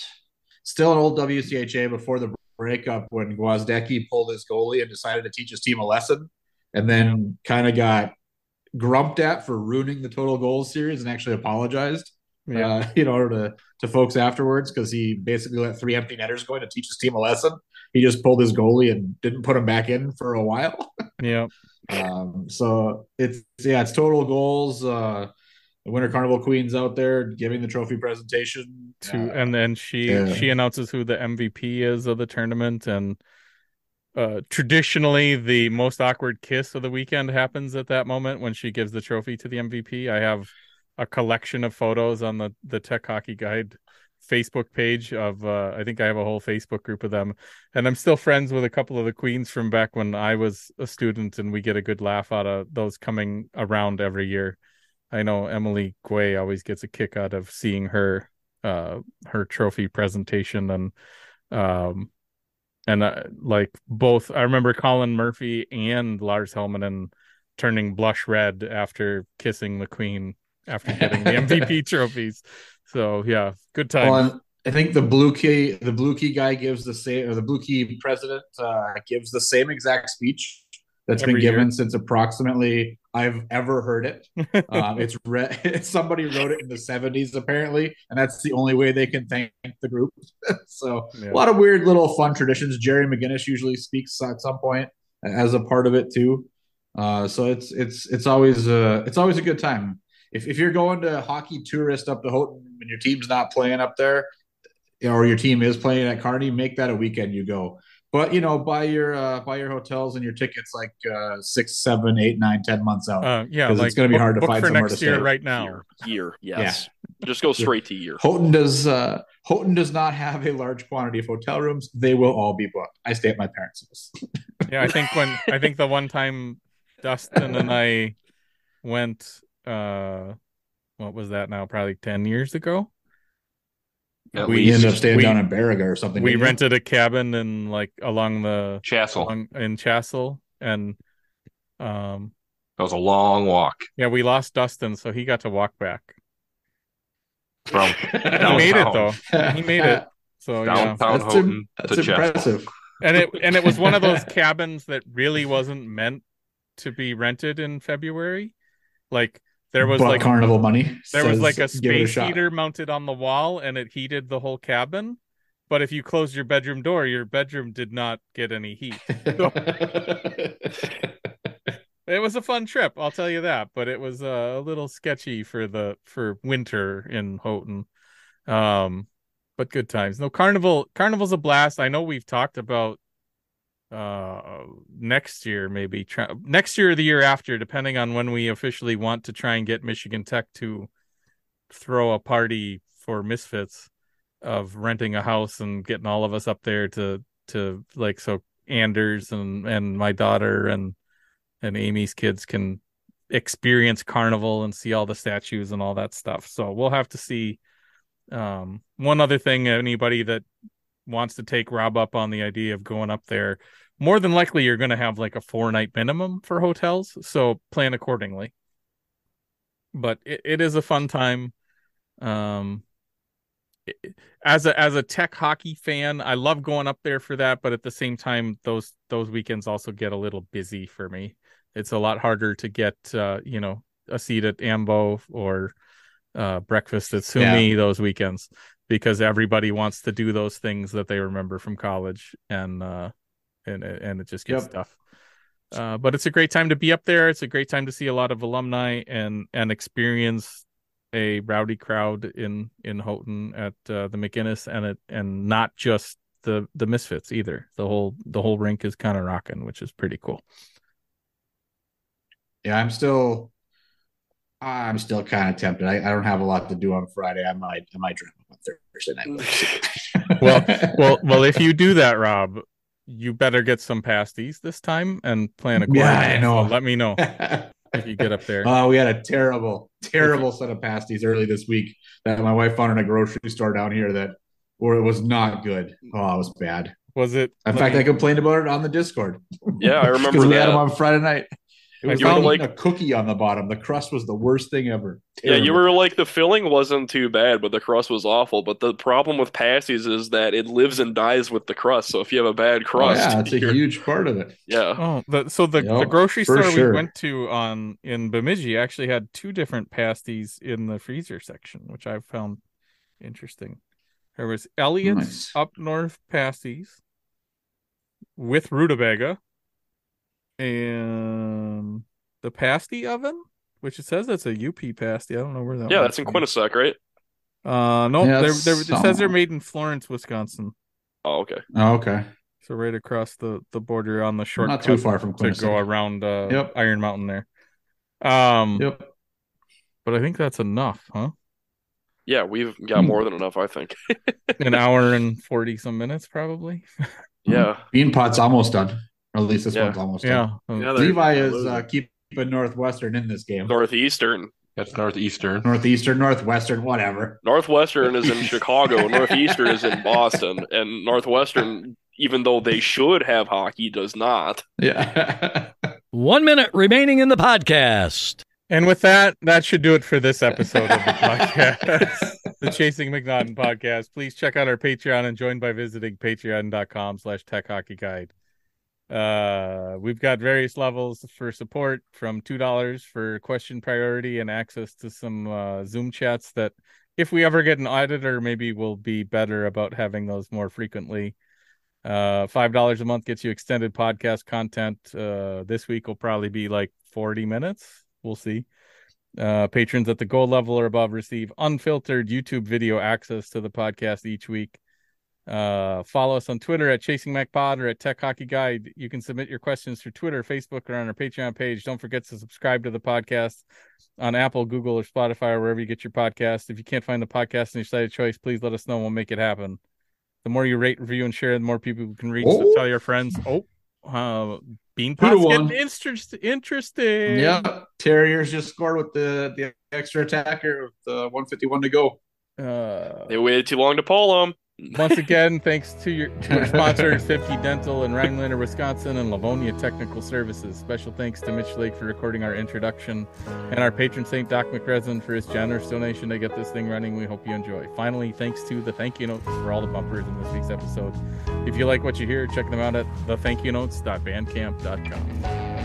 still an old WCHA before the breakup when Gwozdecky pulled his goalie and decided to teach his team a lesson, and then kind of got grumped at for ruining the total goals series and actually apologized. Yeah. Uh, you know, to to folks afterwards because he basically let three empty netters go in to teach his team a lesson. He just pulled his goalie and didn't put him back in for a while. Yeah. Um, so it's yeah, it's total goals. Uh, the Winter Carnival Queen's out there giving the trophy presentation. to Uh, and then she yeah. she announces who the MVP is of the tournament and uh traditionally the most awkward kiss of the weekend happens at that moment when she gives the trophy to the MVP. I have a collection of photos on the the Tech Hockey Guide Facebook page of uh I think I have a whole Facebook group of them and I'm still friends with a couple of the queens from back when I was a student and we get a good laugh out of those coming around every year. I know Emily Guay always gets a kick out of seeing her uh her trophy presentation and um and uh, like both I remember Colin Murphy and Lars Helminen turning blush red after kissing the queen after getting the MVP trophies. So yeah, good time. well, I think the blue key the blue key guy gives the same or the blue key president uh, gives the same exact speech that's Every been year. given since approximately I've ever heard it. Um, it's re- somebody wrote it in the 70s apparently, and that's the only way they can thank the group. so Yeah. a lot of weird little fun traditions. Jerry McGinnis usually speaks at some point as a part of it too. Uh, so it's it's it's always uh it's always a good time. If if you're going to hockey tourist up to Houghton and your team's not playing up there, or your team is playing at Carney, make that a weekend you go. But you know, buy your uh, buy your hotels and your tickets like uh, six, seven, eight, nine, ten months out. Uh, yeah, 'Cause like it's going to be book- hard to book find for somewhere next to year stay. right now. Year, yes. Just go straight to year. Houghton does uh, Houghton does not have a large quantity of hotel rooms. They will all be booked. I stay at my parents' house. Yeah, I think when I think the one time Dustin and I went uh what was that now? Probably ten years ago. At we least. ended up staying we- down in Baraga or something. We didn't we? rented a cabin in like along the Chassell. along, in Chassell and um That was a long walk yeah, we lost Dustin, so he got to walk back. from He made it though. He made it. So yeah. downtown That's, Houghton im- to that's Chatsworth. impressive. and it and it was one of those cabins that really wasn't meant to be rented in February. Like there was like carnival money. there was like a space shot. heater mounted on the wall and it heated the whole cabin. But if you closed your bedroom door, your bedroom did not get any heat. It was a fun trip, I'll tell you that, but it was uh, a little sketchy for the for winter in Houghton. Um but good times. No carnival carnival's a blast. I know we've talked about uh next year maybe try, next year or the year after depending on when we officially want to try and get Michigan Tech to throw a party for misfits of renting a house and getting all of us up there to to like so Anders and and my daughter and and Amy's kids can experience carnival and see all the statues and all that stuff. So we'll have to see. Um, one other thing, anybody that wants to take Rob up on the idea of going up there, more than likely you're going to have like a four night minimum for hotels. So plan accordingly. But it, it is a fun time. Um, it- as a as a tech hockey fan, I love going up there for that. But at the same time, those those weekends also get a little busy for me. It's a lot harder to get uh, you know a seat at Ambo or uh, breakfast at Suomi those weekends because everybody wants to do those things that they remember from college and uh, and and it just gets Yep. tough. Uh, but it's a great time to be up there. It's a great time to see a lot of alumni and and experience a rowdy crowd in in Houghton at uh, the McGinnis and it and not just the the Misfits either. The whole the whole rink is kind of rocking, which is pretty cool. Yeah, I'm still I'm still kind of tempted. I, I don't have a lot to do on Friday. I might I might dream on Thursday night. Well, well, well. If you do that, Rob, you better get some pasties this time and plan accordingly. Yeah, I know. So let me know if you get up there. Oh, we had a terrible, terrible set of pasties early this week that my wife found in a grocery store down here that where it was not good. Oh, it was bad. Was it? In fact, I complained about it on the Discord. Yeah, I remember because we had them on Friday night. It I was You were like like- a cookie on the bottom. The crust was the worst thing ever. Yeah, you were like the filling wasn't too bad, but the crust was awful. But the problem with pasties is that it lives and dies with the crust. So if you have a bad Oh, crust, yeah, it's a huge part of it. yeah. Oh, the, so the, the grocery store sure. we went to on in Bemidji actually had two different pasties in the freezer section, which I found interesting. There was Elliot's Nice. up north pasties with rutabaga and the pasty oven, which it says that's a UP pasty. I don't know where that. Yeah, that's in from. Quinnesec, right? Uh, no, Yeah, they're, they're, it says they're made in Florence, Wisconsin. Oh, okay. Oh, okay. So right across the the border on the short Not too far from to go around uh, Yep. Iron Mountain there. Um, Yep. but I think that's enough, huh? Yeah, we've got more than enough, I think. An hour and forty some minutes, probably. Yeah. Beanpot's almost done. Or at least this Yeah. one's almost Yeah. done. Yeah, Levi is uh, keeping Northwestern in this game. Northeastern. That's northeastern. Northeastern, Northwestern, whatever. Northwestern is in Chicago. Northeastern is in Boston. And Northwestern, even though they should have hockey, does not. Yeah. One minute remaining in the podcast. And with that, that should do it for this episode of the podcast, the Chasing MacNaughton podcast. Please check out our Patreon and join by visiting patreon.com slash tech hockey guide. Uh, we've got various levels for support from two dollars for question priority and access to some uh, Zoom chats that, if we ever get an auditor, maybe we'll be better about having those more frequently. Uh, five dollars a month gets you extended podcast content. Uh, this week will probably be like forty minutes. We'll see. Uh, patrons at the gold level or above receive unfiltered YouTube video access to the podcast each week. Uh, follow us on Twitter at Chasing Mac Pod or at Tech Hockey Guide. You can submit your questions through Twitter, Facebook, or on our Patreon page. Don't forget to subscribe to the podcast on Apple, Google, or Spotify, or wherever you get your podcast. If you can't find the podcast in your site of choice, please let us know. We'll make it happen. The more you rate, review, and share, the more people can reach. So Oh. tell your friends. Oh, uh, Bean Two to Pot's getting one. interest, interesting. Yeah, Terriers just scored with the the extra attacker with uh, 151 to go. Uh, They waited too long to pull them. Once again, thanks to your to our sponsors, Fiebke Dental in Rhinelander, Wisconsin, and Livonia Technical Services. Special thanks to Mitch Lake for recording our introduction, and our patron saint Doc McResin for his generous donation to get this thing running. We hope you enjoy. Finally, thanks to the thank you notes for all the bumpers in this week's episode. If you like what you hear, check them out at thethankyounotes.bandcamp.com.